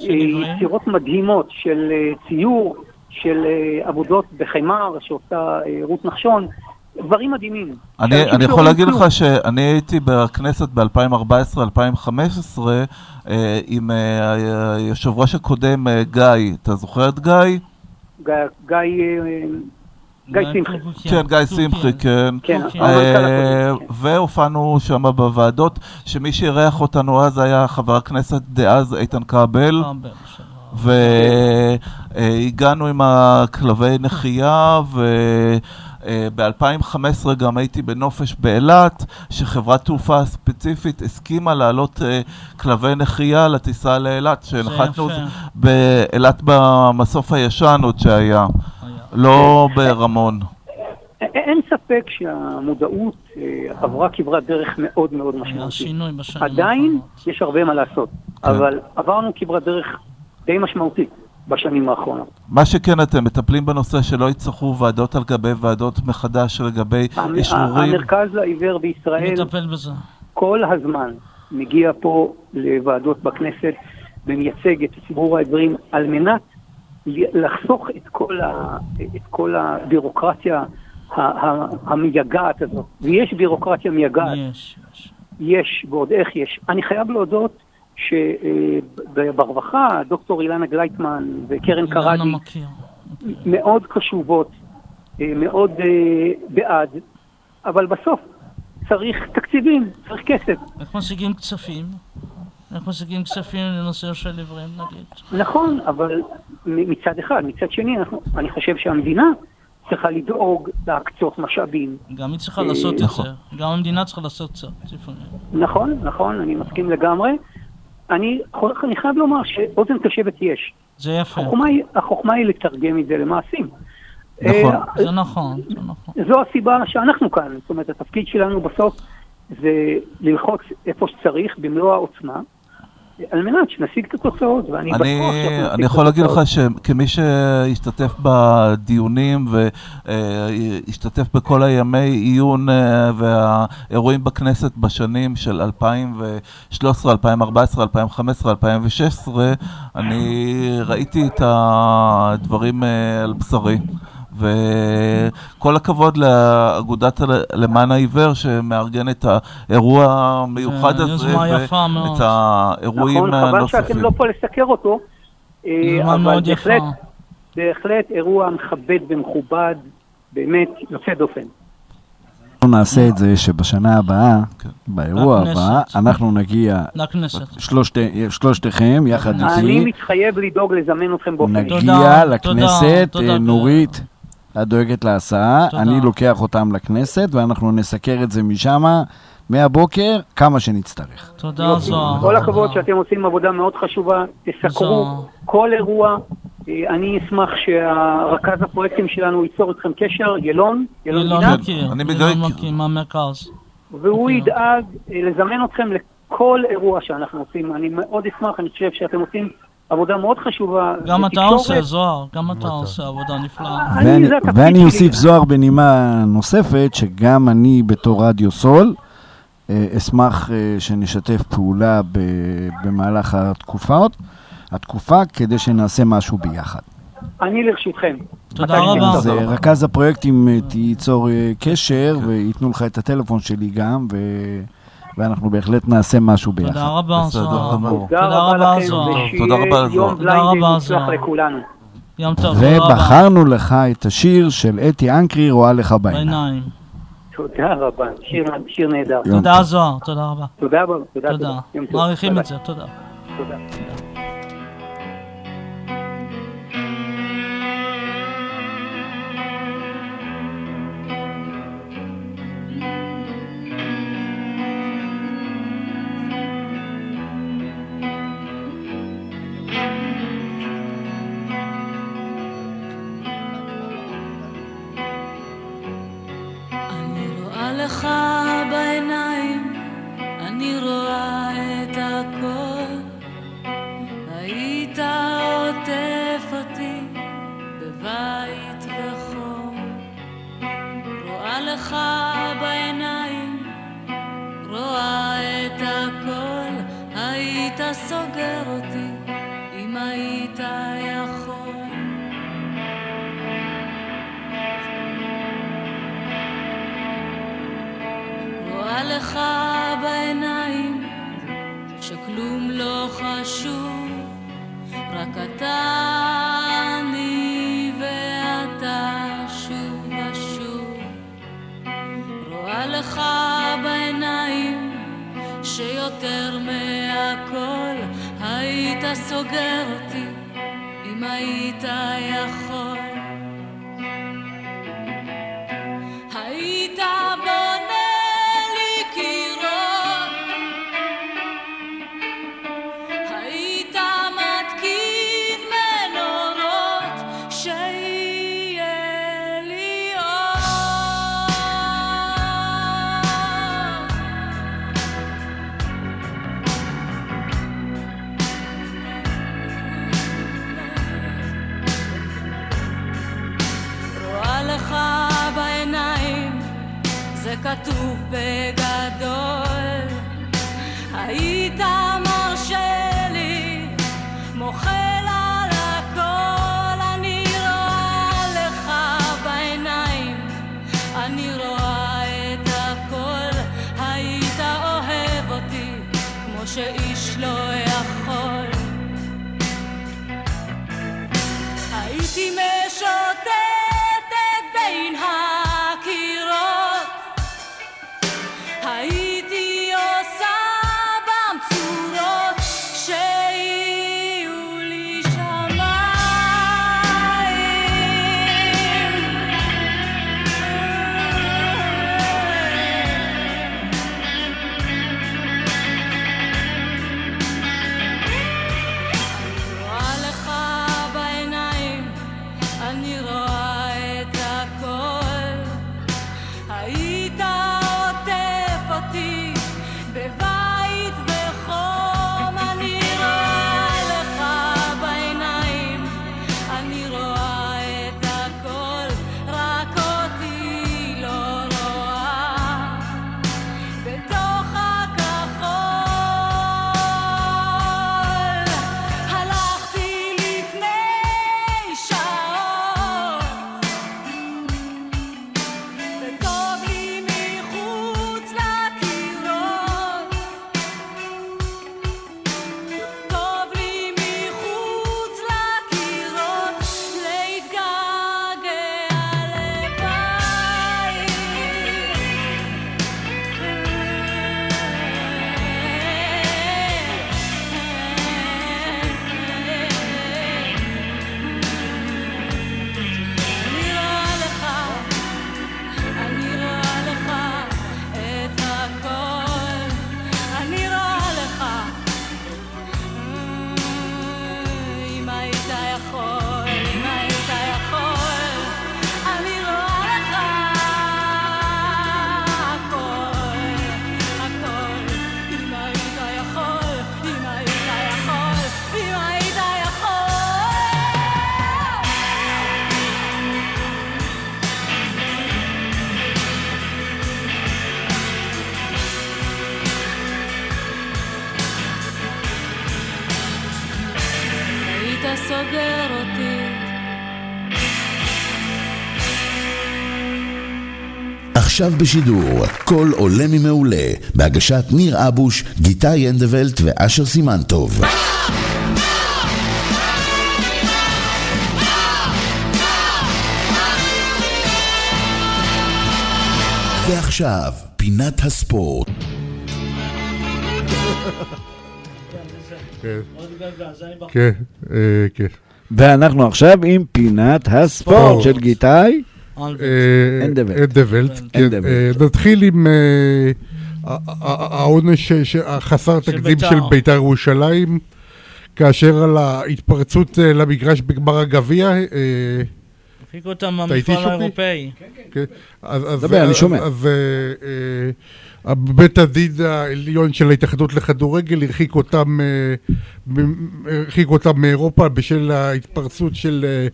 אה? יצירות מדהימות של ציור, של עבודות בחמר שעושה רות נחשון, דברים מדהימים. אני, אני יכול להגיד כלום. לך שאני הייתי בכנסת ב-2014-2015 אה, עם אה, היושב ראש הקודם אה, גיא, אתה זוכר את גיא? גיא, גיא, אה, גיא שמחי. כן, גיא שמחי, כן. כן, אוקיי. המנכ"ל אה, כן. והופענו שם בוועדות, שמי שאירח אותנו אז היה חבר הכנסת דאז איתן כבל, בשנה. והגענו עם הכלבי נחייה, וב-2015 גם הייתי בנופש באילת, שחברת תעופה ספציפית הסכימה להעלות אה, כלבי נחייה לטיסה לאילת, שהנחתנו יפה. באילת במסוף הישן עוד שהיה, היה. לא ברמון. אין ספק שהמודעות אה, עברה כברת דרך מאוד מאוד משמעותית. עדיין. יש הרבה מה לעשות, כן. אבל עברנו כברת דרך די משמעותית. בשנים האחרונות. מה שכן, אתם מטפלים בנושא שלא יצטרכו ועדות על גבי ועדות מחדש לגבי המ- אישורים. המרכז לעיוור בישראל נטפל בזה. כל הזמן מגיע פה לוועדות בכנסת ומייצג את ציבור העיוורים על מנת לחסוך את כל, ה, את כל הבירוקרטיה המייגעת הזאת. ויש בירוקרטיה מייגעת. יש, יש. יש, ועוד איך יש. אני חייב להודות שברווחה, דוקטור אילנה גלייטמן וקרן קרדי מכיר. מאוד קשובות, אה, מאוד אה, בעד, אבל בסוף צריך תקציבים, צריך כסף. איך משיגים כספים? איך משיגים כספים לנושא של עיוורים נגיד? נכון, אבל מצד אחד, מצד שני, אנחנו, אני חושב שהמדינה צריכה לדאוג להקצות משאבים. גם היא צריכה אה, לעשות את נכון. זה. גם המדינה צריכה לעשות קצת לפעמים. נכון, נכון, אני מסכים לגמרי. אני, אני חייב לומר שאוזן קשבת יש. זה יפה. החוכמה היא, החוכמה היא לתרגם את זה למעשים. נכון. אה, זה נכון, זה נכון. זו הסיבה שאנחנו כאן, זאת אומרת, התפקיד שלנו בסוף זה ללחוץ איפה שצריך במלוא העוצמה, על מנת שנשיג את התוצאות, ואני בטוח אני, שאנחנו נשיג אני יכול להגיד לך. שכמי שהשתתף בדיונים והשתתף בכל הימי עיון אה, והאירועים בכנסת בשנים של 2013, 2014, 2015, 2016, אני ראיתי את הדברים אה, על בשרי. וכל הכבוד לאגודת למען העיוור שמארגן את האירוע המיוחד אה, הזה. ואת האירועים נכון, חבל הנוספים. שאתם לא פה לסקר אותו, אה, אבל. בהחלט, בהחלט אירוע מכבד ומכובד, באמת יוצא דופן. אנחנו נעשה את זה שבשנה הבאה, כן. באירוע. הבא, אנחנו נגיע שלושתכם יחד אני איתי, מתחייב לדאוג לזמן אתכם באופן. נגיע לכנסת, אה. נורית, את דואגת להסעה, תודה. אני לוקח אותם לכנסת ואנחנו נסקר את זה משם מהבוקר כמה שנצטרך. תודה. זוהר. כל הכבוד. שאתם עושים עבודה מאוד חשובה, תסקרו. כל אירוע. אה, אני אשמח שהרכז הפרויקטים שלנו ייצור איתכם קשר, ילון, ילון מכיר, אני בדיוק- מכיר מהמרכז. והוא. ידאג אה, לזמן אתכם לכל אירוע שאנחנו עושים. אני מאוד אשמח, אני חושב שאתם עושים עבודה מאוד חשובה. גם אתה. עושה, זוהר, גם אתה עושה עבודה נפלאה. אני- ואני-. אוסיף זוהר בנימה נוספת, שגם אני בתור רדיו סול, אה, אשמח אה, שנשתף פעולה במהלך התקופות, התקופה, כדי שנעשה משהו ביחד. אני לרשותכם. תודה רבה. אז רכז הפרויקטים אה, תיצור קשר וייתנו לך את הטלפון שלי גם, ו- ואנחנו בהחלט נעשה משהו ביחד. תודה רבה זוהר. תודה תודה רבה לכם, זוהר. תודה רבה, ושיהיה זוהר. יום תודה בליינד רבה, מוצלח זוהר. לכולנו. יום טוב, תודה רבה. ובחרנו לך את השיר של אתי אנקרי, רואה לך בעיניים. תודה רבה, שיר- נהדר. תודה זוהר, תודה רבה. תודה רבה, תודה. מעריכים את זה, תודה. תודה. עכשיו בשידור, קול עולה ממעולה, בהגשת ניר אבוש, גיטה ינדבלט ואשר סימנטוב. ועכשיו, פינת הספורט. כן, כן, אה, כן. ואנחנו עכשיו עם פינת הספורט של גיטאי. אה, אנדוולט. אנדוולט, כן. אה, נתחיל עם אה, העונש החסר תקדים בית"ר. של בית"ר ירושלים, כאשר על ההתפרצות אה, למגרש בגמר הגביע, אה, הרחיקו אותם מהמפעל? האירופאי. כן, אז- אז- בית הדין העליון של ההתאחדות לכדורגל הרחיק אותם, אה, הרחיק אותם מאירופה בשל ההתפרצות של אה,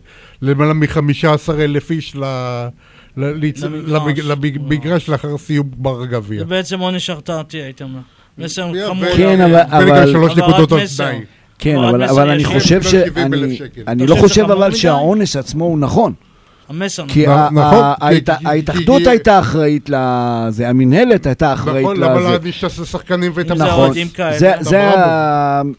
למעלה מ-15 אלף איש ל- למגרש. למג- למגרש לאחר סיום גמר הגביע. זה בעצם עונש הרתעתי, הייתי אומר. מסר חמור. כן, אבל- אבל- שלוש נקודות מסר. תנאי. כן, אבל, אני. חושב ש... לו 70,000 אני, לא חושב אבל? שהעונש עצמו הוא נכון. המסר. כי נכון, ההתאחדות הייתה אחראית לזה, המינהלת הייתה אחראית נכון, למה לזה. להעניש את השחקנים ואת זה נכון. זה-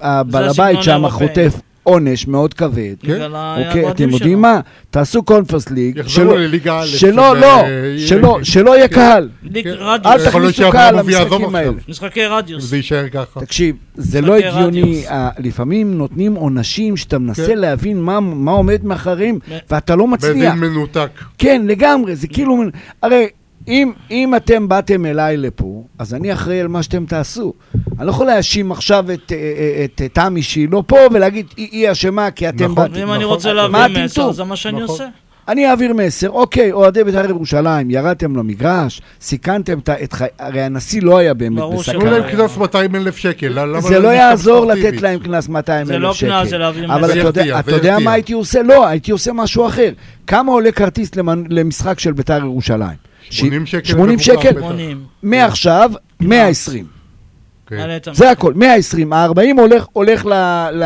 הבעל הבית שם. חוטף עונש מאוד כבד. בגלל אוקיי, אתם. יודעים מה? תעשו קונפרס ליג, יחזרו שלא- לליגה א', שלא, לא, שלא, שלא יהיה כן. קהל. כן. אל תכניסו קהל למשחקים. האלה. משחקי רדיוס. זה יישאר ככה. תקשיב, זה לא הגיוני. אה, לפעמים נותנים עונשים שאתה מנסה כן. להבין מה- מה עומד מאחוריהם, ב- ואתה לא מצליח. דין מנותק. כן, לגמרי, זה כאילו, הרי אם, אם אתם באתם אליי לפה, אז אני אחראי על מה שאתם תעשו. אני לא יכול להאשים עכשיו את, אה, אה, את, את תמי שהיא לא פה ולהגיד, היא, היא אשמה כי אתם נכון. באתם. ואם אני נכון. רוצה מה להביא מסר? זה מה שאני נכון. עושה. אני אעביר מסר, אוקיי, אוהדי בית"ר ירושלים, ירדתם למגרש, סיכנתם את ה... את חי... הרי הנשיא לא היה באמת ברור תנו בסכנה. להם קנס 200 אלף שקל. זה לא להעניש יעזור לתת? להם קנס 200 זה אלף לא שקל. קנס, זה להעביר אבל מסר. אתה יודע, זה אתה יודע זה מה. הייתי עושה? לא, הייתי עושה משהו אחר. כמה עולה כרטיס למנ- למשחק של בית"ר ירושלים? 80 שקל 80 מבוגר שקל, בטח. 80. מעכשיו 120. כן. המחיר. זה הכל, 120. ה-40 הולך, הולך ל, ל,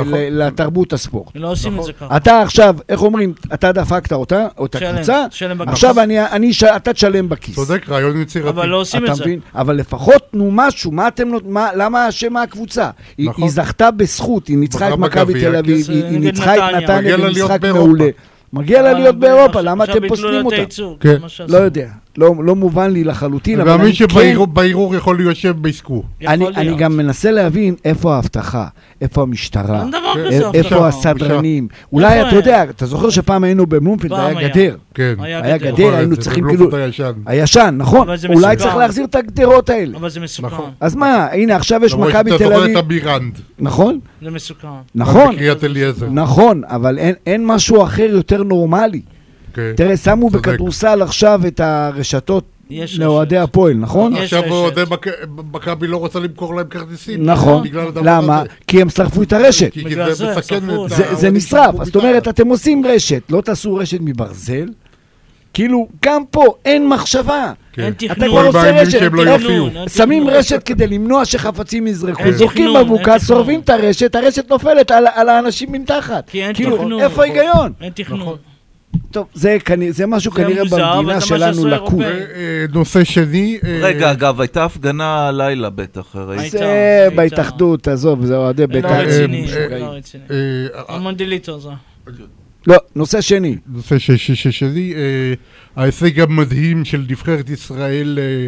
נכון. ל, לתרבות הספורט. לא עושים את זה ככה. אתה עכשיו, איך אומרים, אתה דפקת אותה, או את שלם, הקבוצה, שלם בכיס. עכשיו אני, אני, ש- אתה תשלם בכיס. צודק, רעיון יצירתי. אבל לא עושים את זה. אבל לפחות תנו משהו, מה אתם נות... מה, למה אשמה הקבוצה? היא, נכון. היא זכתה בזכות, היא ניצחה את מכבי תל אביב, כן. היא, ניצחה את נתניה. במשחק. מעולה. מגיע לה להיות באירופה, עכשיו- למה עכשיו אתם ביטלו פוסלים את אותה? הייצוג, כן. זה מה שעשו. לא יודע, לא, לא מובן לי לחלוטין, אבל אני כן, שבערעור יכול להיושב בעסקו. אני. אני גם מנסה להבין איפה האבטחה, איפה המשטרה, כן. איפה. הסדרנים. אולי, אתה? יודע, אתה זוכר שפעם היינו בבלומפילד, פעם היה היה. גדר. כן. היה היה גדר. היינו זה צריכים כאילו... הישן. הישן, נכון. אולי. צריך להחזיר את הגדרות האלה. אבל זה מסוכן. נכון. אז מה, הנה, עכשיו יש מכבי תל זוכר אביב. את הבירנד. נכון, זה מסוכן. נכון, בקריית אליעזר. נכון, אבל אין משהו אחר יותר נורמלי. כן. תראה, שמו צודק. בכדורסל עכשיו את הרשתות יש לאוהדי. הפועל, נכון? יש עכשיו. אוהדי מכ- מכבי לא רוצה למכור להם כרטיסים. נכון. למה? הזה. כי הם שרפו את הרשת. כי זה זה, מסכן. את זה, זה נשרף, זאת אומרת. אתם עושים רשת, לא תעשו רשת מברזל? כאילו, גם פה אין מחשבה. כן. אין אתה תכנון. כבר כל עושה רשת, לא. אין שמים. רשת כדי למנוע שחפצים יזרקו, אין זורקים אין תכנון. שורפים את הרשת, הרשת נופלת על, על האנשים מתחת. כי אין כאילו, תכנון. איפה ההיגיון? אין תכנון. טוב, זה, כנראה- זה משהו זה כנראה מוזר, במדינה שלנו לקוי. האירופאים. אה, נושא שני. אה, רגע, אגב, הייתה הפגנה הלילה בטח, הרי. הייתה, זה הייתה. בהתאחדות, עזוב, זה אוהדי לא בית"ר. רציני, אה, לא. רציני. אה, המונדליטו זה. לא, נושא שני. נושא ש- ש- ש- שלי, אה, ההישג המדהים של נבחרת ישראל אה,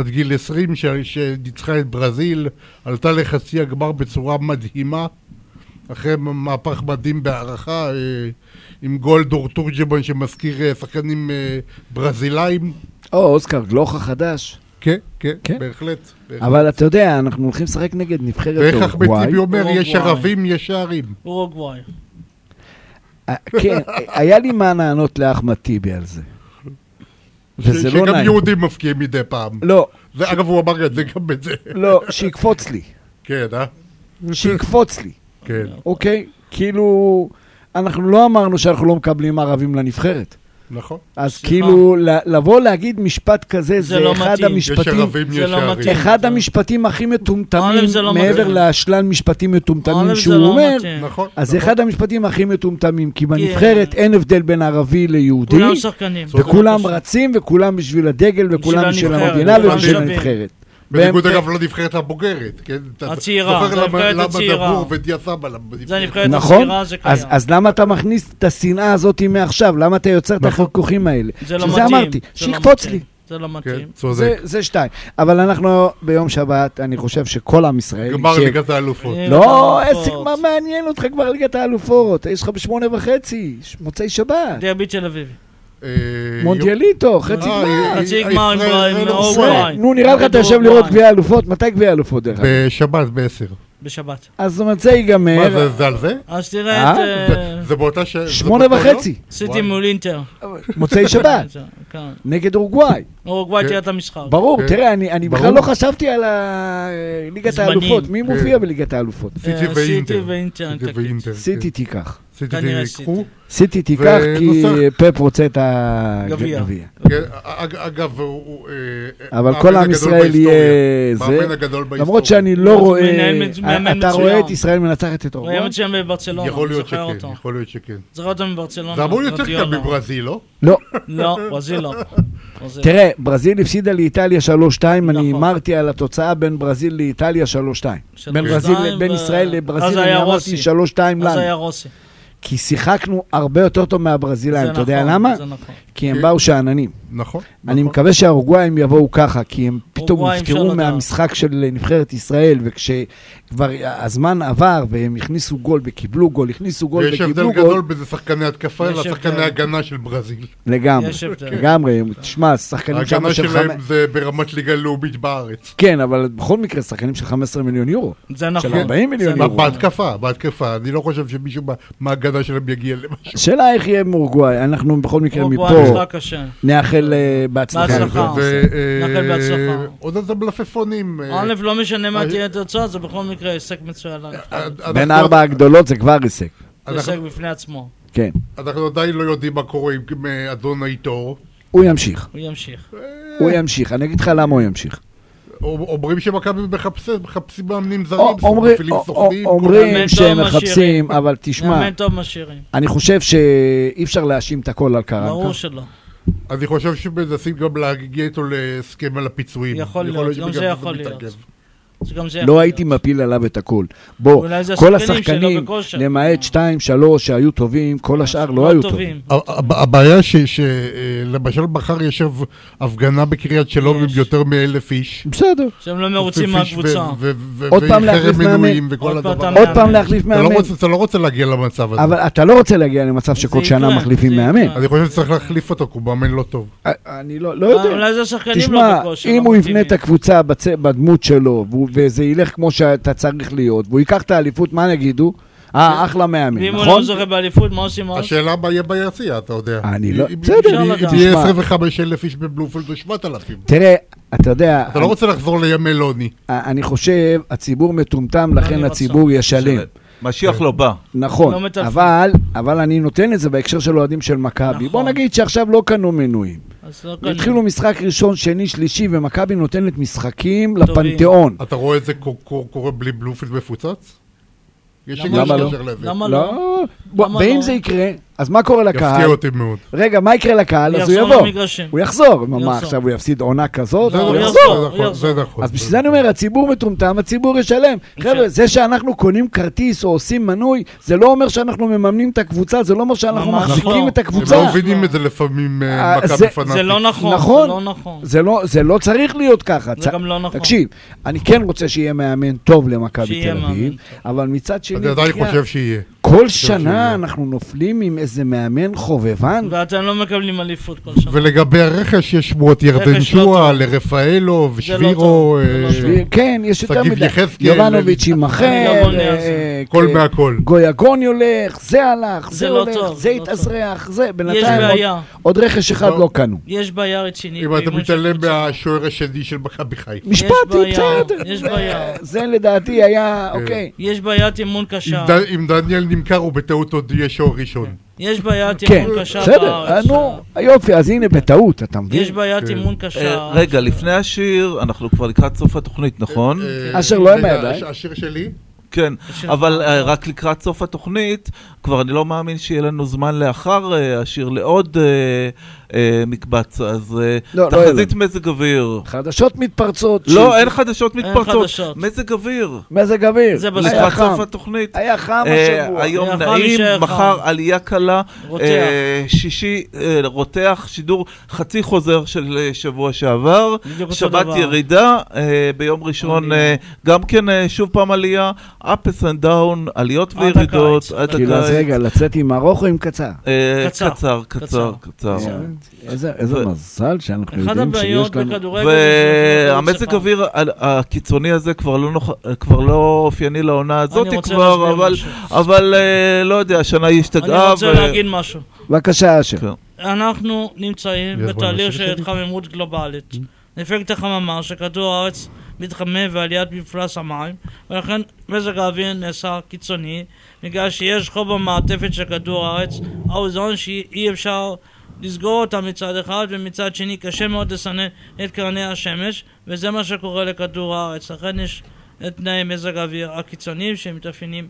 עד גיל 20, ש- שניצחה את ברזיל, עלתה לחצי הגמר בצורה מדהימה, אחרי מהפך מדהים בהערכה, אה, עם גולדור תורג'מן שמזכיר אה, שחקנים אה, ברזילאים. או, אוסקר גלוך החדש. כן, כן, כן. בהחלט. בהחלט. אבל אתה יודע, אנחנו הולכים לשחק נגד נבחרת ואיך אחמד אורוגוואי. טיבי אומר, יש אורוגוואי. ערבים, יש שערים. אורוגוואי. אה, כן, היה לי מה לענות לאחמד טיבי על זה. וזה ש- לא שגם נעים. יהודים מפקיעים מדי פעם. לא, זה, אגב, הוא אמר את זה גם את זה. לא, שיקפוץ לי. כן, אה? שיקפוץ לי, כן. אוקיי? כאילו, אנחנו לא אמרנו שאנחנו לא מקבלים ערבים לנבחרת. נכון. אז סליחה. כאילו, ל- לבוא להגיד משפט כזה, זה זה לא אחד מתאים. יש המשפטים... ערבים, זה יש לא. מתאים. אחד זה- המשפטים הכי מטומטמים, לא מעבר מתאים. לשלל משפטים מטומטמים שהוא לא אומר. נכון. אז זה נכון. אחד המשפטים הכי מטומטמים, כי בנבחרת אין הבדל בין ערבי ליהודי, כולם שחקנים. וכולם רצים, וכולם בשביל הדגל, וכולם בשביל המדינה ובשביל. הנבחרת. בניגוד אגב לנבחרת הבוגרת, כן? הצעירה, זה למה- הנבחרת למה הצעירה. דבור ודיה סבא? זה הנבחרת נכון? הצעירה, זה אז, קיים. אז למה אתה מכניס את השנאה הזאת מעכשיו? למה אתה יוצר את נכון. החיכוכים האלה? זה לא שזה מתאים. אמרתי, זה לא שיקפוץ. לי. זה לא כן, מתאים. זה, צודק. זה שתיים. אבל אנחנו ביום שבת, אני חושב שכל עם ישראל גמר יישב- ליגת האלופות. אה, לא, עסק, האלופות. מה מעניין אותך כבר ליגת האלופות? יש לך בשמונה וחצי, ש- מוצאי שבת. דרבי תל אביב. אה, מונדיאליטו, חצי אה, גמר. חצי ישראל- גמר עם עם אורוגוואי. נו, נראה לך אתה יושב. לראות גביע האלופות? מתי גביע האלופות דרך אגב? בשבת בעשר. בשבת. אז זאת אומרת, זה מה ייגמר, זה, זה על זה? אז תראה את אה? אה, זה- באותה ש... שמונה? וחצי, וואי. מול אינטר. מוצאי שבת, כן. נגד אורוגוואי. אורוגוואי כן. תראה את המשחק. ברור, כן. תראה, אני אני בכלל. לא חשבתי על ליגת. האלופות. מי. מופיע בליגת האלופות? סיטי אה, ואינטר. סיטי ואינטר, סיטי. תיקח. סיטי תיקחו. סיטי תיקח כי פפ רוצה את גביע. הגביע. כן, אג- אגב, הוא... אה, אבל המאמן כל עם ישראל. יהיה זה. מאמן הגדול בהיסטוריה. למרות שאני לא רואה, מאמן אתה. רואה את ישראל מנצחת את הוא היה אורוגוואי? מצוין בברצלונה, יכול להיות שכן. יכול להיות שכן. זוכר אותו מברצלונה. זה אמור להיות יותר גרדיולה. קל מברזיל, לא? לא. לא, ברזיל לא. ברזיל. תראה, ברזיל הפסידה לאיטליה 3-2, אני נכון. הימרתי על התוצאה בין ברזיל לאיטליה 3-2. בין 3-2, ברזיל, ו- בין ישראל לברזיל, אני אמרתי רוסי. 3-2 אז היה לנו. רוסי. כי שיחקנו הרבה יותר טוב מהברזילאים, אתה יודע נכון, למה? זה נכון. כי הם. באו שאננים. נכון. אני נכון. מקווה שהאורוגוואים יבואו ככה, כי הם פתאום לדעת. מהמשחק של נבחרת ישראל, וכשכבר הזמן עבר והם הכניסו גול וקיבלו גול, הכניסו גול ויש הבדל וקיבלו גדול גול, בין שחקני התקפה לשחקני. הגנה של ברזיל. לגמרי. לגמרי, תשמע, שחקנים שם ההגנה של שלהם חמש... זה ברמת ליגה לאומית בארץ. כן, אבל בכל מקרה, שחקנים של 15 מיליון יורו. זה נכון. של 40 מיליון יורו. נכון. בהתקפה, בהתקפה. אני לא חושב שמישהו מה- מההגנה שלהם יגיע למשהו. השאלה איך יהיה עם אורוגוואי, אנחנו בכל מקרה מפה קשה. נאחל אה, בהצלחה. בהצלחה. ו- נאחל אה, בהצלחה. עוד איזה מלפפונים. אה, א', לא משנה מה תהיה התוצאה, זה בכל מקרה הישג מצוין. בין ארבע הגדולות זה כבר הישג. הישג בפני עצמו. כן. אנחנו עדיין לא יודעים מה קורה עם אדון האיטור. הוא ימשיך. הוא ימשיך. הוא ימשיך. אני אגיד לך למה הוא ימשיך. אומרים שמכבי מחפשי- מחפשים מאמנים זרים, או- אומרים- מפעילים סוכנים, שהם מחפשים. אבל תשמע. אני חושב שאי אפשר להאשים את הכל על קרנקה. ברור שלא. אני חושב שמנסים גם להגיע איתו להסכם על הפיצויים. יכול להיות, גם זה יכול. להיות. זה גם זה לא הייתי להיות. מפיל עליו את הכל. בוא, כל השחקנים. למעט שתיים, שלוש שהיו טובים, כל השאר לא היו טובים. הב- הבעיה שלמשל מחר יש הפגנה בקריית שלום עם. יותר מאלף איש. בסדר. שהם לא מרוצים מהקבוצה. עוד פעם להחליף מאמן. עוד פעם להחליף לא מאמן. רוצה- אתה לא רוצה להגיע למצב הזה. אבל אתה לא רוצה להגיע למצב שכל שנה מחליפים מאמן. אני חושב שצריך להחליף אותו, כי הוא מאמן לא טוב. אני לא לא יודע. אולי זה השחקנים לא תשמע, בכושר. אם לא הוא יבנה. את הקבוצה בדמות שלו, והוא- וזה ילך כמו שאתה צריך להיות, והוא ייקח את האליפות, מה נגידו? אה, אחלה מאמן, ואם הוא נכון? לא זוכה באליפות, מה עושים אז? השאלה מה יהיה ביציע, אתה יודע. אני לא- אם- בסדר, אם- אפשר אם יהיה לדעת. 25 אלף איש בבלומפילד או 7,000. תראה, אתה יודע, אתה לא רוצה לחזור לימי לוני. אני חושב, הציבור מטומטם, לכן אני הציבור ישלם. משיח לא בא. נכון, לא אבל אני נותן את זה בהקשר של אוהדים של מכבי. נכון. בוא נגיד שעכשיו לא קנו מנויים. לא. התחילו משחק ראשון, שני, שלישי, ומכבי נותנת משחקים טובים. לפנתיאון. אתה רואה את זה קו- קו- קורה בלי בלומפילד מפוצץ? יש למה לא? למה לא? ואם לא? זה יקרה, אז מה קורה יפתיע לקהל? אותי מאוד. רגע, מה יקרה לקהל? הוא אז הוא יחזור יבוא. למגרשים. הוא יחזור. מה, יחזור. עכשיו הוא יפסיד עונה כזאת? הוא נכון, יחזור. יחזור, זה נכון, זה נכון. אז בשביל זה אני אומר, הציבור מטומטם, הציבור ישלם. חבר'ה, זה שאנחנו קונים כרטיס או עושים מנוי, זה לא אומר שאנחנו מממנים את הקבוצה, זה לא אומר שאנחנו מחזיקים לא. את הם הקבוצה. לא מבינים את זה לפעמים, אה, אה, מכבי פנאטית. זה לא נכון. נכון. זה לא נכון. זה לא, זה לא צריך להיות ככה. זה גם לא נכון. תקשיב, אני כן רוצה שיהיה מאמן טוב למכבי תל אביב. אבל מצד שני, אני עדיין חושב שיהיה. כל. שנה אנחנו נופלים עם איזה מאמן חובבן. ואתם לא מקבלים אליפות כל שנה. ולגבי הרכש יש שמועות ירדן לא שועה, טוב. לרפאלוב, זה לא אה. כן, יש יותר שגיב מדי. יחזקאל, יובנוביץ' אני לא יימכר, אה, כן. מהכל. גויגוני הולך, זה הלך, זה זה לא הולך, טוב, זה לא התאזרח, זה, יש בינתיים עוד- בעיה. עוד רכש אחד לא. לא קנו. יש בעיה רצינית. אם אתה מתעלם. מהשוער השני של מכבי חיפה. משפטי, בסדר. יש בעיה. זה לדעתי היה, אוקיי. יש בעיית אימון אם קשה. אם דניאל נמכר הוא בטעות עוד יהיה שוער ראשון. יש בעיית כן, אימון קשה בסדר, אה, בארץ. נו, יופי, אז הנה בטעות, אתה מבין? יש בעיית כן. אימון אה, קשה. רגע, לפני השיר, אנחנו כבר לקראת סוף התוכנית, נכון? אה, אשר לא עם רגע, הידיים. הש- השיר שלי? כן, אבל. אה, רק לקראת סוף התוכנית, כבר אני לא מאמין שיהיה לנו זמן לאחר אה, השיר לעוד אה, מקבץ, אז אה, לא, לא תחזית מזג אוויר. חדשות מתפרצות. לא, אין חדשות מתפרצות. חדשות. מזג אוויר. מזג אוויר. זה בסדר. לקראת. סוף התוכנית. היה חם אה, השבוע. היום נעים, מחר חם. עלייה קלה, רותח. אה, שישי אה, רותח, שידור חצי חוזר של אה, שבוע שעבר, שבת דבר. ירידה, אה, ביום ראשון. אה, גם כן אה, שוב פעם עלייה, ups and down, עליות עד וירידות, הקיץ. עד כאילו, אז הקיץ. רגע, לצאת עם ארוך או עם קצר? אה, קצר. קצר, קצר, קצר. קצר. איזה איזה מזל שאנחנו יודעים שיש לנו... והמזג אוויר הקיצוני הזה כבר לא נוח- כבר לא אופייני לעונה הזאת אני רוצה כבר, אבל- אה, לא יודע, השנה היא אני השתגעה. רוצה ו- להגיד משהו. בבקשה, אשר. כן. אנחנו נמצאים בתהליך של? התחממות גלובלית. אפקט החממה שכדור הארץ מתחמם ועליית מפלס המים, ולכן מזג האוויר נעשה קיצוני, בגלל שיש חוב במעטפת של כדור הארץ, האוזון שאי אפשר לסגור אותה מצד אחד, ומצד שני קשה מאוד לסנן את קרני השמש, וזה מה שקורה לכדור הארץ. לכן יש את תנאי מזג האוויר הקיצוניים שמתאפיינים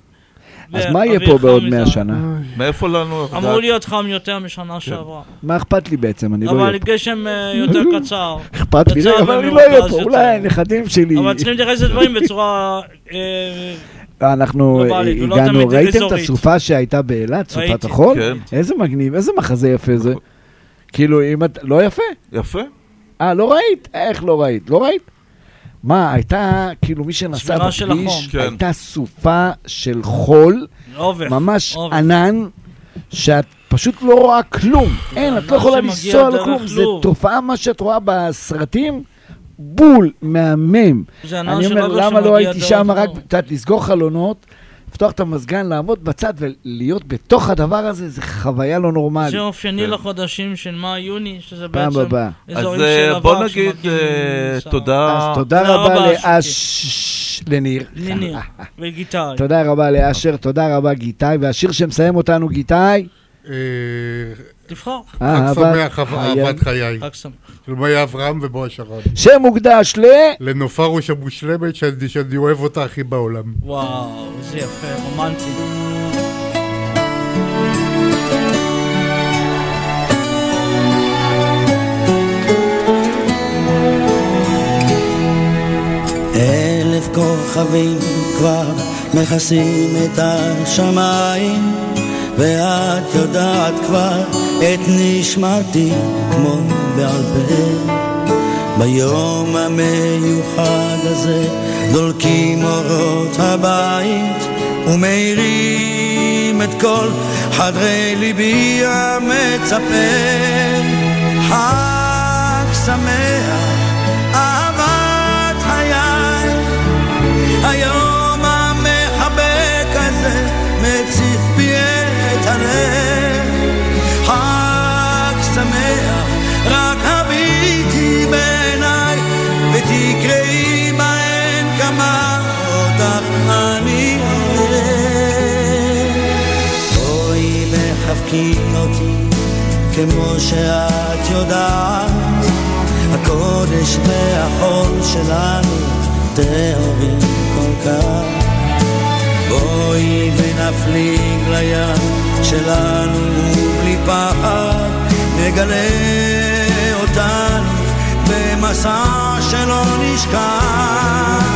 אז מה יהיה פה בעוד חם 100 מדי. שנה? מאיפה לנו... אמור להיות חם יותר משנה שעברה. מה אכפת לי בעצם? אני לא אבל אהיה פה. גשם אה, יותר קצר. אכפת לי, רגע, אבל אני לא אהיה פה. יותר. אולי הנכדים שלי... אבל צריכים להתייחס לדברים בצורה... אה, אנחנו ולא הגענו, ראיתם את. הסופה שהייתה באילת, סופת. החול? כן. איזה מגניב, איזה מחזה יפה זה. כאילו, אם את... לא יפה? יפה. אה, לא ראית? איך לא ראית? לא ראית? מה, הייתה, כאילו, מי שנסע שמירה של החום. בכביש, כן. הייתה סופה של חול, אובך. ממש אובך. ענן, שאת פשוט לא רואה כלום. אין, את לא יכולה לנסוע לכלום. זו. תופעה, מה שאת רואה בסרטים, בול, מהמם. אני אומר, למה לא הייתי שם רק, יודעת, לסגור חלונות, לפתוח את המזגן, לעמוד בצד ולהיות בתוך הדבר הזה, זה חוויה לא נורמלית. זה אופייני כן. לחודשים של מאי-יוני, שזה בעצם הבאה. אז אזורים אה, של בוא אבק נגיד אה. תודה. אז תודה רבה לאש... לניר. לניר וגיטאי. תודה רבה לאשר, תודה רבה גיטאי, והשיר שמסיים אותנו גיטאי, תבחר. חג אהבת שמח. אהבת חיי. חג שמח. של מאיה אברהם ובועז שרון. שמוקדש ל... לנופרוש המושלמת שאני שאני אוהב אותה הכי בעולם. וואו, איזה יפה, רומנטי. אלף כוכבים כבר מכסים את השמיים ואת יודעת כבר את נשמתי כמו בעל פה. ביום המיוחד הזה דולקים אורות הבית ומאירים את כל חדרי ליבי המצפה. חג שמח ותקראי בהן כמה אותך אני בואי מחבקי אותי כמו שאת יודעת. הקודש והחול שלנו טהורים כל כך. בואי ונפליג לים שלנו בלי פחד. נגלה אותנו במסע שלא נשכח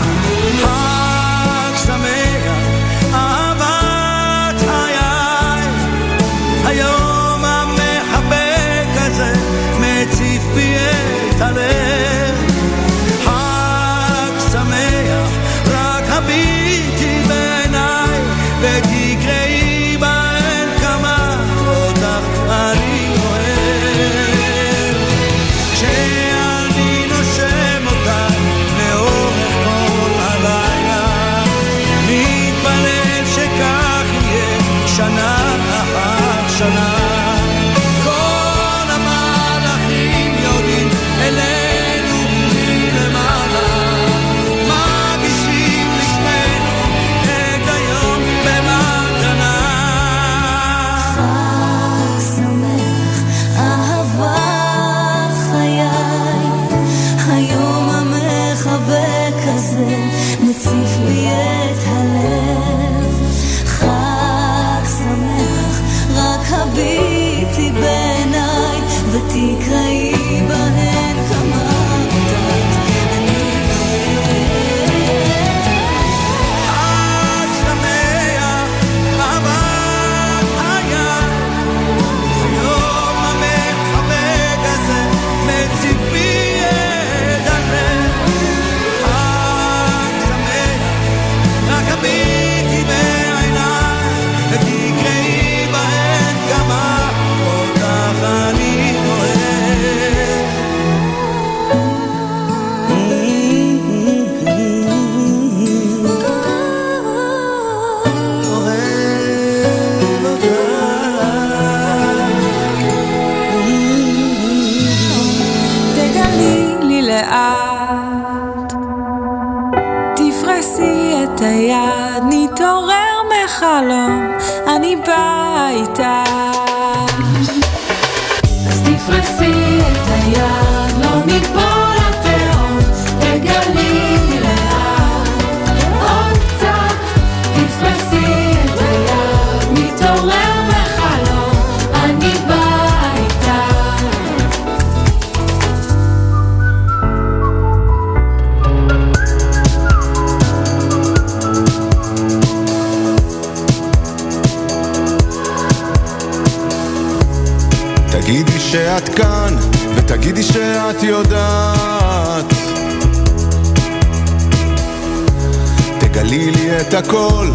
הכל,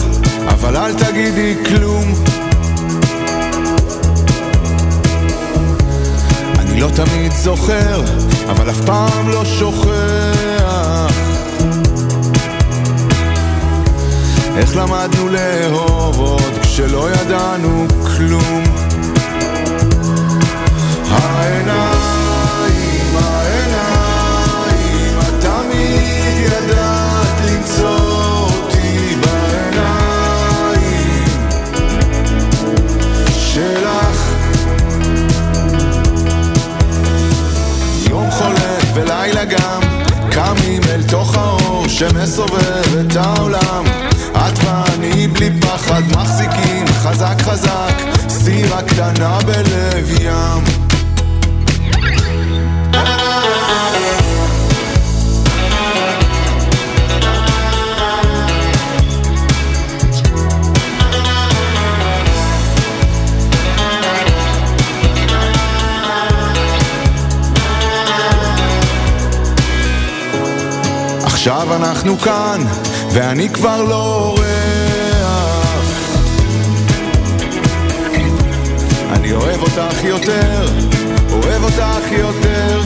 אבל אל תגידי כלום. אני לא תמיד זוכר, אבל אף פעם לא שוכח. איך למדנו לאהוב עוד כשלא ידענו כלום. העיניים, שמסובב את העולם. את ואני בלי פחד מחזיקים חזק חזק סירה קטנה בלב ים עכשיו אנחנו כאן, ואני כבר לא אורח. אני אוהב אותך יותר, אוהב אותך יותר,